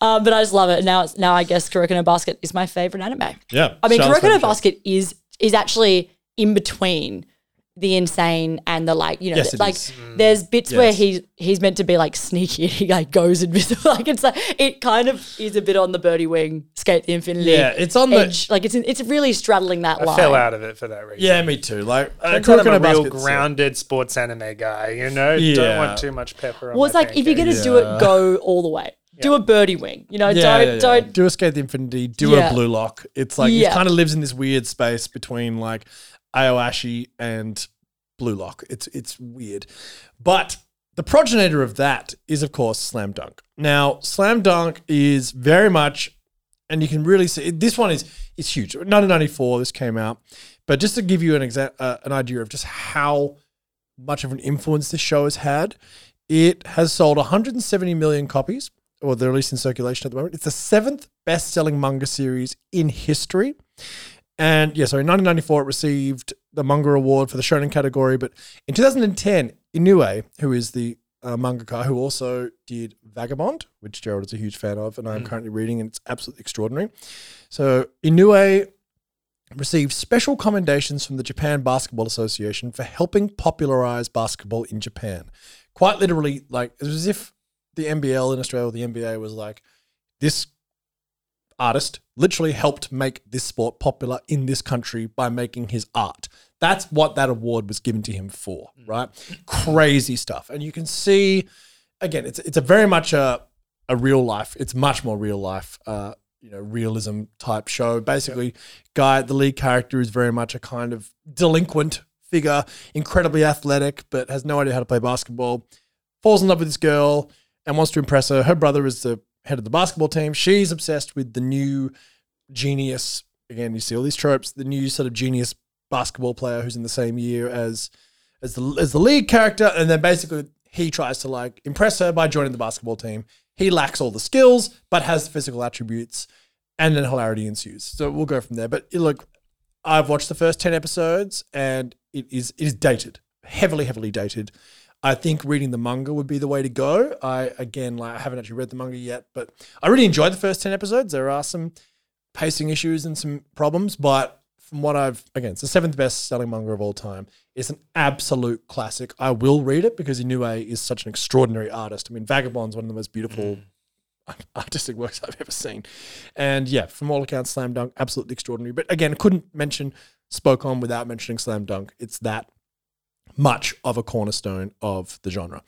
[SPEAKER 2] Um, but I just love it. Now, it's now I guess Kuroko no Basket is my favorite anime.
[SPEAKER 1] Yeah.
[SPEAKER 2] I mean,
[SPEAKER 1] Charlotte's
[SPEAKER 2] Kuroko no. Basket is is actually in between the insane and the like. You know,
[SPEAKER 1] Yes, it
[SPEAKER 2] like
[SPEAKER 1] is.
[SPEAKER 2] there's bits where
[SPEAKER 1] Yes.
[SPEAKER 2] he he's meant to be like sneaky and he like goes invisible. like it's like it kind of is a bit on the birdie wing, skate the infinity.
[SPEAKER 1] Yeah, it's on the-
[SPEAKER 2] like it's it's really straddling that
[SPEAKER 3] I
[SPEAKER 2] line.
[SPEAKER 3] fell out of it for that reason.
[SPEAKER 1] Yeah, me too. Like uh,
[SPEAKER 3] Turns out I'm
[SPEAKER 1] Kuroko
[SPEAKER 3] a real
[SPEAKER 1] Basket's,
[SPEAKER 3] grounded sports anime guy, you know?
[SPEAKER 1] Yeah.
[SPEAKER 3] Don't want too much pepper on
[SPEAKER 2] Well, it's
[SPEAKER 3] my
[SPEAKER 2] like if you're gonna
[SPEAKER 3] pancakes.
[SPEAKER 2] do it, go all the way. Do a birdie wing. You know,
[SPEAKER 1] Yeah,
[SPEAKER 2] don't
[SPEAKER 1] yeah, yeah.
[SPEAKER 2] don't
[SPEAKER 1] do escape the infinity, do
[SPEAKER 2] Yeah.
[SPEAKER 1] a blue lock. It's like
[SPEAKER 2] Yeah.
[SPEAKER 1] it kind of lives in this weird space between like Aoashi and blue lock. It's it's weird, but the progenitor of that is of course Slam Dunk. Now, Slam Dunk is very much, and you can really see this one is is huge. 1994, this came out, but just to give you an exa- uh, an idea of just how much of an influence this show has had, it has sold 170 million copies, or they're released in circulation at the moment. It's the seventh best selling manga series in history. And yeah, so in 1994, it received the manga award for the shonen category. But in 2010, Inoue, who is the uh, mangaka who also did Vagabond, which Gerald is a huge fan of, and I'm currently reading, and it's absolutely extraordinary. So Inoue received special commendations from the Japan Basketball Association for helping popularize basketball in Japan. Quite literally, like it was as if the NBL in Australia or the NBA was like, this artist literally helped make this sport popular in this country by making his art. That's what that award was given to him for, right? Crazy stuff. And you can see again, it's it's a very much a a real life. It's much more real life uh, you know, realism type show. Basically, guy the lead character is very much a kind of delinquent figure, incredibly athletic, but has no idea how to play basketball. Falls in love with this girl and wants to impress her. Her brother is the head of the basketball team. She's obsessed with the new genius. Again, you see all these tropes. The new sort of genius basketball player who's in the same year as as the as the lead character, and then basically he tries to like impress her by joining the basketball team. He lacks all the skills, but has the physical attributes, and then hilarity ensues. So we'll go from there. But look, I've watched the first ten episodes, and it is it is dated, heavily, heavily dated. I think reading the manga would be the way to go. I again, like, I haven't actually read the manga yet, but I really enjoyed the first ten episodes. There are some pacing issues and some problems, but from what I've again, it's the seventh best selling manga of all time. It's an absolute classic. I will read it because Inoue is such an extraordinary artist. I mean, Vagabond's one of the most beautiful mm. artistic works I've ever seen. And yeah, from all accounts, Slam Dunk, absolutely extraordinary. But again, couldn't mention spokon without mentioning Slam Dunk. It's that much of a cornerstone of the genre.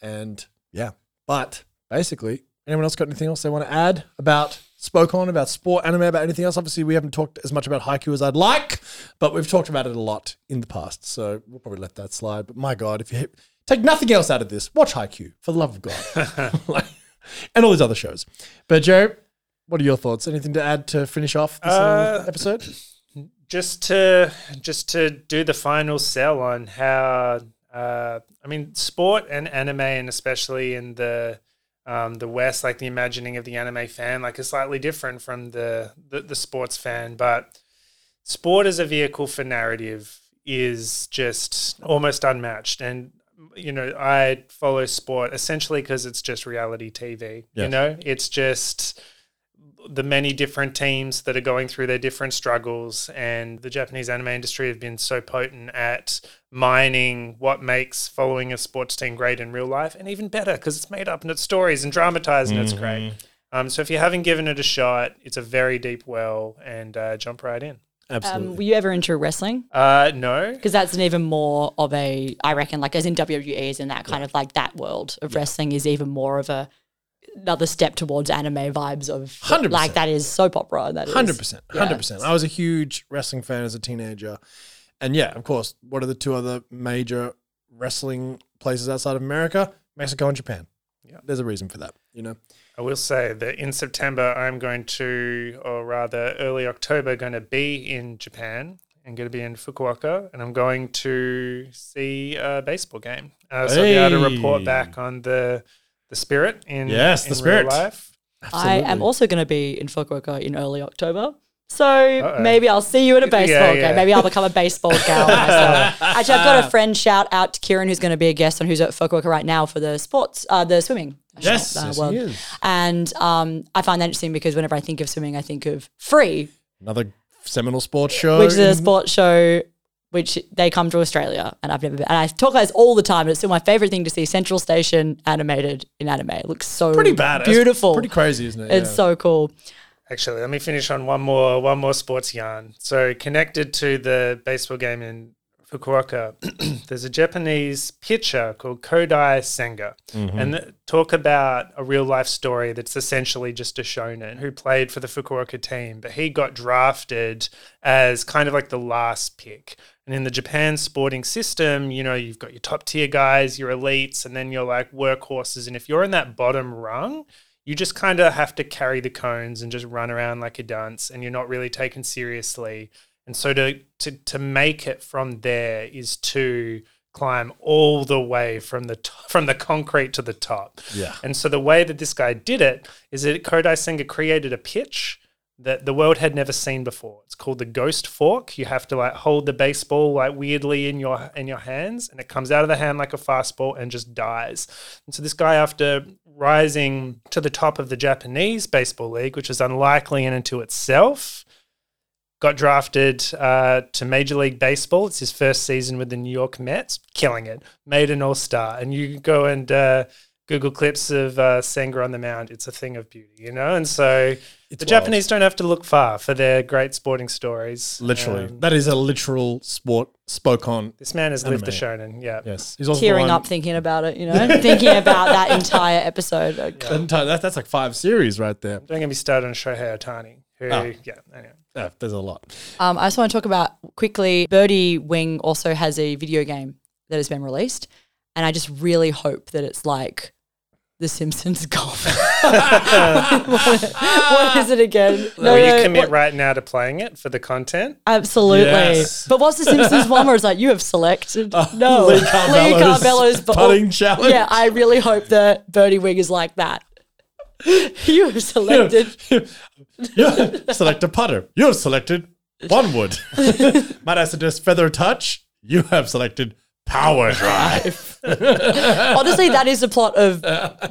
[SPEAKER 1] And yeah, but basically, anyone else got anything else they want to add about spokon, about sport, anime, about anything else? Obviously, we haven't talked as much about Haikyuu as I'd like, but we've talked about it a lot in the past. So we'll probably let that slide. But my God, if you take nothing else out of this, watch Haikyuu for the love of God. And all these other shows. But Joe, what are your thoughts? Anything to add to finish off this uh,
[SPEAKER 3] Uh,
[SPEAKER 1] episode?
[SPEAKER 3] Just to just to do the final sell on how uh, I mean sport and anime and especially in the um, the West, like the imagining of the anime fan, like is slightly different from the, the the sports fan. But sport as a vehicle for narrative is just almost unmatched. And you know, I follow sport essentially because it's just reality TV. You know, it's just the many different teams that are going through their different struggles. And the Japanese anime industry have been so potent at mining what makes following a sports team great in real life, and even better because it's made up and it's stories and dramatized and it's great. Um, so if you haven't given it a shot, it's a very deep well, and uh, jump right in.
[SPEAKER 1] Absolutely.
[SPEAKER 2] Um, were you ever into wrestling?
[SPEAKER 3] Uh, no,
[SPEAKER 2] Because that's an even more of a, I reckon, like as in WWE is in that kind of like that world of wrestling is even more of a another step towards anime vibes of
[SPEAKER 1] 100%.
[SPEAKER 2] like that is soap opera. That is
[SPEAKER 1] Hundred percent, hundred percent. I was a huge wrestling fan as a teenager, and yeah, of course. What are the two other major wrestling places outside of America? Mexico and Japan.
[SPEAKER 3] Yeah.
[SPEAKER 1] there's a reason for that. You know,
[SPEAKER 3] I will say that in September I'm going to, or rather early October, going to be in Japan. I'm going to be in Fukuoka, and I'm going to see a baseball game. Uh, so I'll be able to report back on the the spirit in
[SPEAKER 1] Yes, the spirit.
[SPEAKER 3] real life.
[SPEAKER 2] I am also going to be in Fukuoka in early October. So
[SPEAKER 3] Uh-oh.
[SPEAKER 2] maybe I'll see you at a baseball
[SPEAKER 3] Yeah, yeah.
[SPEAKER 2] game. Maybe I'll become a baseball gal myself. Actually, I've got a friend. Shout out to Kieran, who's going to be a guest on who's at Fukuoka right now for the sports, uh, the swimming.
[SPEAKER 1] Yes,
[SPEAKER 2] uh,
[SPEAKER 1] yes,
[SPEAKER 2] world.
[SPEAKER 1] he is.
[SPEAKER 2] And um, I find that interesting because whenever I think of swimming, I think of free,
[SPEAKER 1] Another seminal sports show,
[SPEAKER 2] which is a sports show. Which they come to Australia, and I've never been. And I talk about this all the time. And it's still my favorite thing to see Central Station animated in anime. It looks so
[SPEAKER 1] pretty bad,
[SPEAKER 2] beautiful,
[SPEAKER 1] pretty crazy, isn't it?
[SPEAKER 2] It's
[SPEAKER 1] Yeah.
[SPEAKER 2] so cool.
[SPEAKER 3] Actually, let me finish on one more one more sports yarn. So connected to the baseball game in Fukuoka, there's a Japanese pitcher called Kodai Senga, mm-hmm. and th- talk about a real life story that's essentially just a shonen who played for the Fukuoka team, but he got drafted as kind of like the last pick. And in the Japan sporting system, you know, you've got your top tier guys, your elites, and then you're like workhorses. And if you're in that bottom rung, you just kind of have to carry the cones and just run around like a dunce and you're not really taken seriously. And so to to to make it from there is to climb all the way from the from the concrete to the top.
[SPEAKER 1] Yeah.
[SPEAKER 3] And so the way that this guy did it is that Kodai Senga created a pitch that the world had never seen before. It's called the ghost fork. You have to like hold the baseball like weirdly in your in your hands, and it comes out of the hand like a fastball and just dies. And so this guy, after rising to the top of the Japanese baseball league, which is unlikely in and to itself, got drafted uh, to Major League Baseball. It's his first season with the New York Mets, killing it. Made an All Star, and you go and uh, Google clips of uh, Senga on the mound. It's a thing of beauty, you know. And so the
[SPEAKER 1] wild.
[SPEAKER 3] Japanese don't have to look far for their great sporting stories.
[SPEAKER 1] Literally,
[SPEAKER 3] Um,
[SPEAKER 1] that is a literal sport spokon.
[SPEAKER 3] this man has lived the
[SPEAKER 1] Anime.
[SPEAKER 3] shonen. Yeah.
[SPEAKER 1] Yes, he's also the
[SPEAKER 2] tearing up thinking about it, you know, thinking about that entire episode. Like,
[SPEAKER 1] that entire- that- that's like five series right there.
[SPEAKER 3] Don't get me started on Shohei Otani. Who,
[SPEAKER 1] Oh.
[SPEAKER 3] yeah, anyway.
[SPEAKER 1] Yeah, there's a lot.
[SPEAKER 2] Um, I just want to talk about quickly. Birdie Wing also has a video game that has been released, and I just really hope that it's like The Simpsons golf. what, what is it again? No,
[SPEAKER 3] Will
[SPEAKER 2] no,
[SPEAKER 3] you commit
[SPEAKER 2] what-
[SPEAKER 3] right now to playing it for the content?
[SPEAKER 2] Absolutely.
[SPEAKER 1] Yes.
[SPEAKER 2] But what's the Simpsons one where it's like you have selected? Oh, no,
[SPEAKER 1] Lee Carvallo's
[SPEAKER 2] Carvallo's but-
[SPEAKER 1] putting challenge.
[SPEAKER 2] Yeah, I really hope that Birdie Wing is like that. you have selected.
[SPEAKER 1] you select a putter. You have selected one wood. Might I suggest feather touch? You have selected power drive.
[SPEAKER 2] Honestly, that is the plot of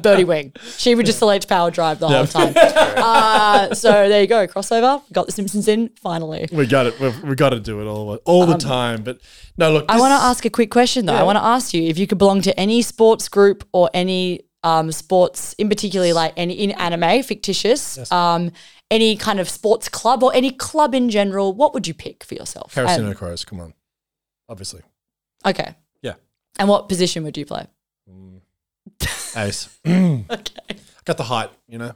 [SPEAKER 2] Birdie Wing. She would just select Power Drive the whole time. Uh, so there you go, crossover. Got the Simpsons in finally.
[SPEAKER 1] we got it. We've, we got to do it all all the time. But no, look.
[SPEAKER 2] Um, I
[SPEAKER 1] this-
[SPEAKER 2] want to ask a quick question though. I want to ask you if you could belong to any sports group or any um, sports, in particularly like any in anime, fictitious, um, any kind of sports club or any club in general. What would you pick for yourself?
[SPEAKER 1] Karasuno
[SPEAKER 2] And-
[SPEAKER 1] Crows. Come on, obviously.
[SPEAKER 2] okay. And what position would you play?
[SPEAKER 1] Ace.
[SPEAKER 2] Okay.
[SPEAKER 1] got the height. You know.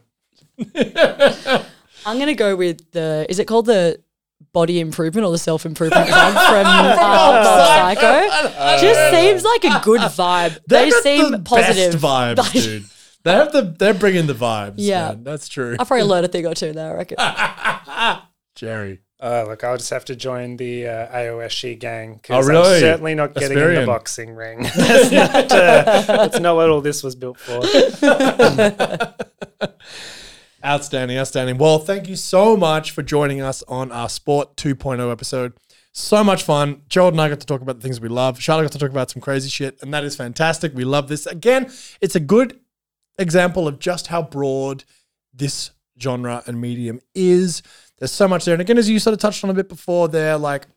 [SPEAKER 2] I'm gonna go with the. Is it called the body improvement or the self improvement club from uh, Psycho? Just seems like a good vibe. They
[SPEAKER 1] got
[SPEAKER 2] seem
[SPEAKER 1] the
[SPEAKER 2] positive
[SPEAKER 1] Best vibes, dude. They have the. They're bringing the vibes.
[SPEAKER 2] Yeah.
[SPEAKER 1] man. that's true.
[SPEAKER 2] I'll probably learn a thing or two there. I reckon.
[SPEAKER 1] Jerry.
[SPEAKER 3] Uh, look, I'll just have to join the uh, AOSG gang
[SPEAKER 1] Oh,
[SPEAKER 3] because
[SPEAKER 1] really?
[SPEAKER 3] I'm certainly not getting in the boxing ring. that's, not, uh, that's not what all this was built for.
[SPEAKER 1] Outstanding, outstanding. Well, thank you so much for joining us on our Sport 2.0 episode. So much fun. Gerald and I got to talk about the things we love. Charlotte got to talk about some crazy shit, and that is fantastic. We love this. Again, it's a good example of just how broad this genre and medium is. There's so much there. And again, as you sort of touched on a bit before there, like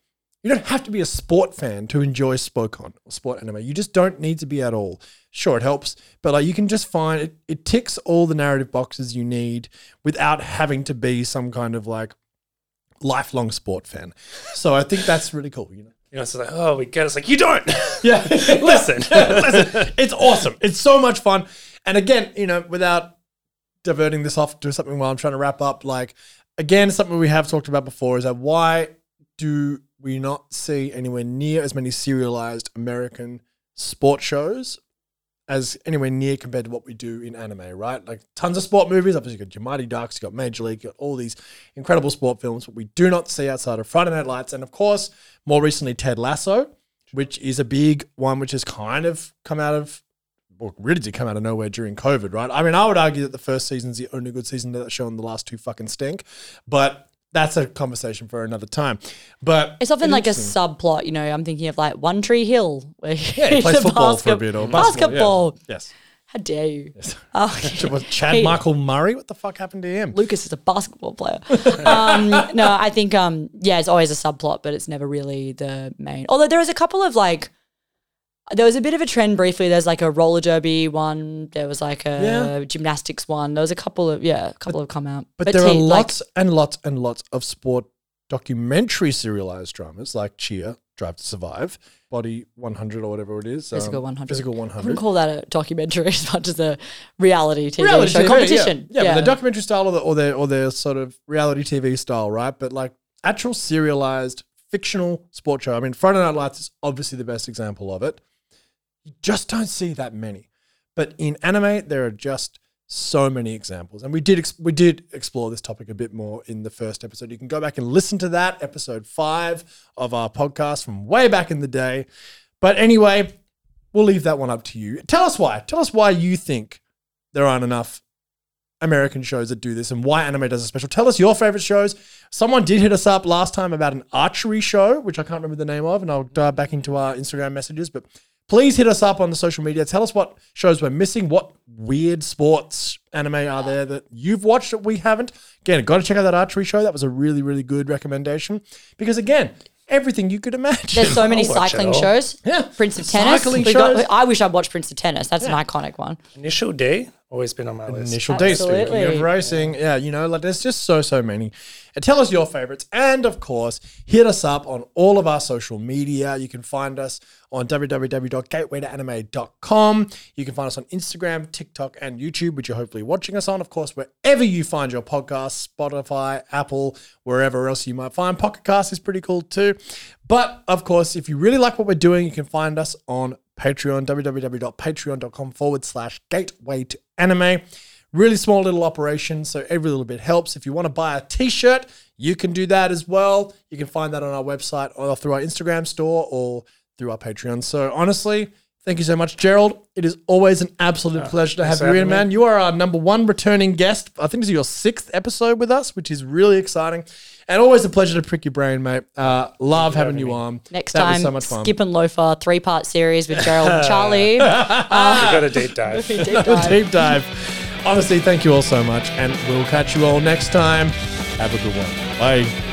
[SPEAKER 1] you don't have to be a sport fan to enjoy Spokon or sport anime. You just don't need to be at all. Sure, it helps, but like you can just find it, it ticks all the narrative boxes you need without having to be some kind of like lifelong sport fan. So I think that's really cool, you know.
[SPEAKER 3] You know, it's like, oh, we get it. It's like, you don't.
[SPEAKER 1] Yeah.
[SPEAKER 3] Listen.
[SPEAKER 1] Listen, it's awesome. It's so much fun. And again, you know, without diverting this off to something while I'm trying to wrap up, like again, something we have talked about before is that why do we not see anywhere near as many serialized American sport shows as anywhere near compared to what we do in anime, right? Like tons of sport movies. Obviously, you got your Mighty Ducks, you got Major League, you got all these incredible sport films, but we do not see outside of Friday Night Lights. And of course, more recently, Ted Lasso, which is a big one which has kind of come out of, well, really did come out of nowhere during COVID, right? I mean, I would argue that the first season's the only good season that show, and the last two fucking stink. But that's a conversation for another time. But
[SPEAKER 2] It's often like a subplot, you know. I'm thinking of like One Tree Hill, where
[SPEAKER 1] Yeah, he plays football for a bit or basketball.
[SPEAKER 2] basketball.
[SPEAKER 1] yeah. Yes.
[SPEAKER 2] How dare you? Oh,
[SPEAKER 1] Was Chad. Michael Murray? What the fuck happened to him?
[SPEAKER 2] Lucas is a basketball player. um, no, I think um, yeah, it's always a subplot, but it's never really the main. Although there was a couple of like, there was a bit of a trend briefly. There's like a roller derby one. There was like a
[SPEAKER 1] Yeah.
[SPEAKER 2] gymnastics one. There was a couple of yeah, a couple have come out.
[SPEAKER 1] But, there are
[SPEAKER 2] like,
[SPEAKER 1] lots and lots and lots of sport documentary serialized dramas like Cheer, Drive to Survive, Body 100 or whatever it is.
[SPEAKER 2] Physical
[SPEAKER 1] um,
[SPEAKER 2] 100.
[SPEAKER 1] Physical
[SPEAKER 2] I
[SPEAKER 1] 100.
[SPEAKER 2] wouldn't call that a documentary as much as a reality TV
[SPEAKER 1] reality
[SPEAKER 2] show
[SPEAKER 1] TV,
[SPEAKER 2] competition.
[SPEAKER 1] Yeah, yeah, but the documentary style or the, or their or their sort of reality TV style, right? But like actual serialized fictional sport show. I mean, Friday Night Lights is obviously the best example of it. You just don't see that many. But in anime, there are just so many examples, and we did ex- we did explore this topic a bit more in the first episode. You can go back and listen to that episode five of our podcast from way back in the day. But anyway, we'll leave that one up to you. Tell us why. Tell us why you think there aren't enough American shows that do this and why anime does it special. Tell us your favorite shows. Someone did hit us up last time about an archery show, which I can't remember the name of, and I'll dive back into our Instagram messages. But please hit us up on the social media. Tell us what shows we're missing, what weird sports anime are there that you've watched that we haven't. Again, got to check out that archery show. That was a really, really good recommendation because again, everything you could imagine.
[SPEAKER 2] There's so many
[SPEAKER 3] I'll watch it
[SPEAKER 2] cycling shows.
[SPEAKER 1] Yeah.
[SPEAKER 2] Prince of Tennis.
[SPEAKER 1] Cycling
[SPEAKER 2] We got- I wish I'd watched Prince of Tennis. That's an iconic one.
[SPEAKER 3] Initial D, always been on my list.
[SPEAKER 1] Initial D, speaking of racing. Yeah, you know, like there's just so, so many. And tell us your favorites. And of course, hit us up on all of our social media. You can find us on www.gatewaytoanime.com. You can find us on Instagram, TikTok, and YouTube, which you're hopefully watching us on. Of course, wherever you find your podcast, Spotify, Apple, wherever else you might find. Pocket Cast is pretty cool too. But of course, if you really like what we're doing, you can find us on Patreon, www.patreon.com forward slash gateway to anime. Really small little operation, so every little bit helps. If you want to buy a t shirt, you can do that as well. You can find that on our website or through our Instagram store or through our Patreon. So honestly, thank you so much, Gerald. It is always an absolute pleasure to have you in, man. You are our number one returning guest. I think this is your sixth episode with us, which is really exciting. And always a pleasure to prick your brain, mate. Uh, love having
[SPEAKER 3] having
[SPEAKER 1] you
[SPEAKER 3] me.
[SPEAKER 1] on.
[SPEAKER 2] Next
[SPEAKER 1] That was
[SPEAKER 2] time,
[SPEAKER 1] so much fun.
[SPEAKER 2] Skip and Loafer, three part series with Gerald and Charlie.
[SPEAKER 3] We got a deep dive.
[SPEAKER 2] Deep dive.
[SPEAKER 1] deep dive. Honestly, thank you all so much, and we'll catch you all next time. Have a good one. Bye.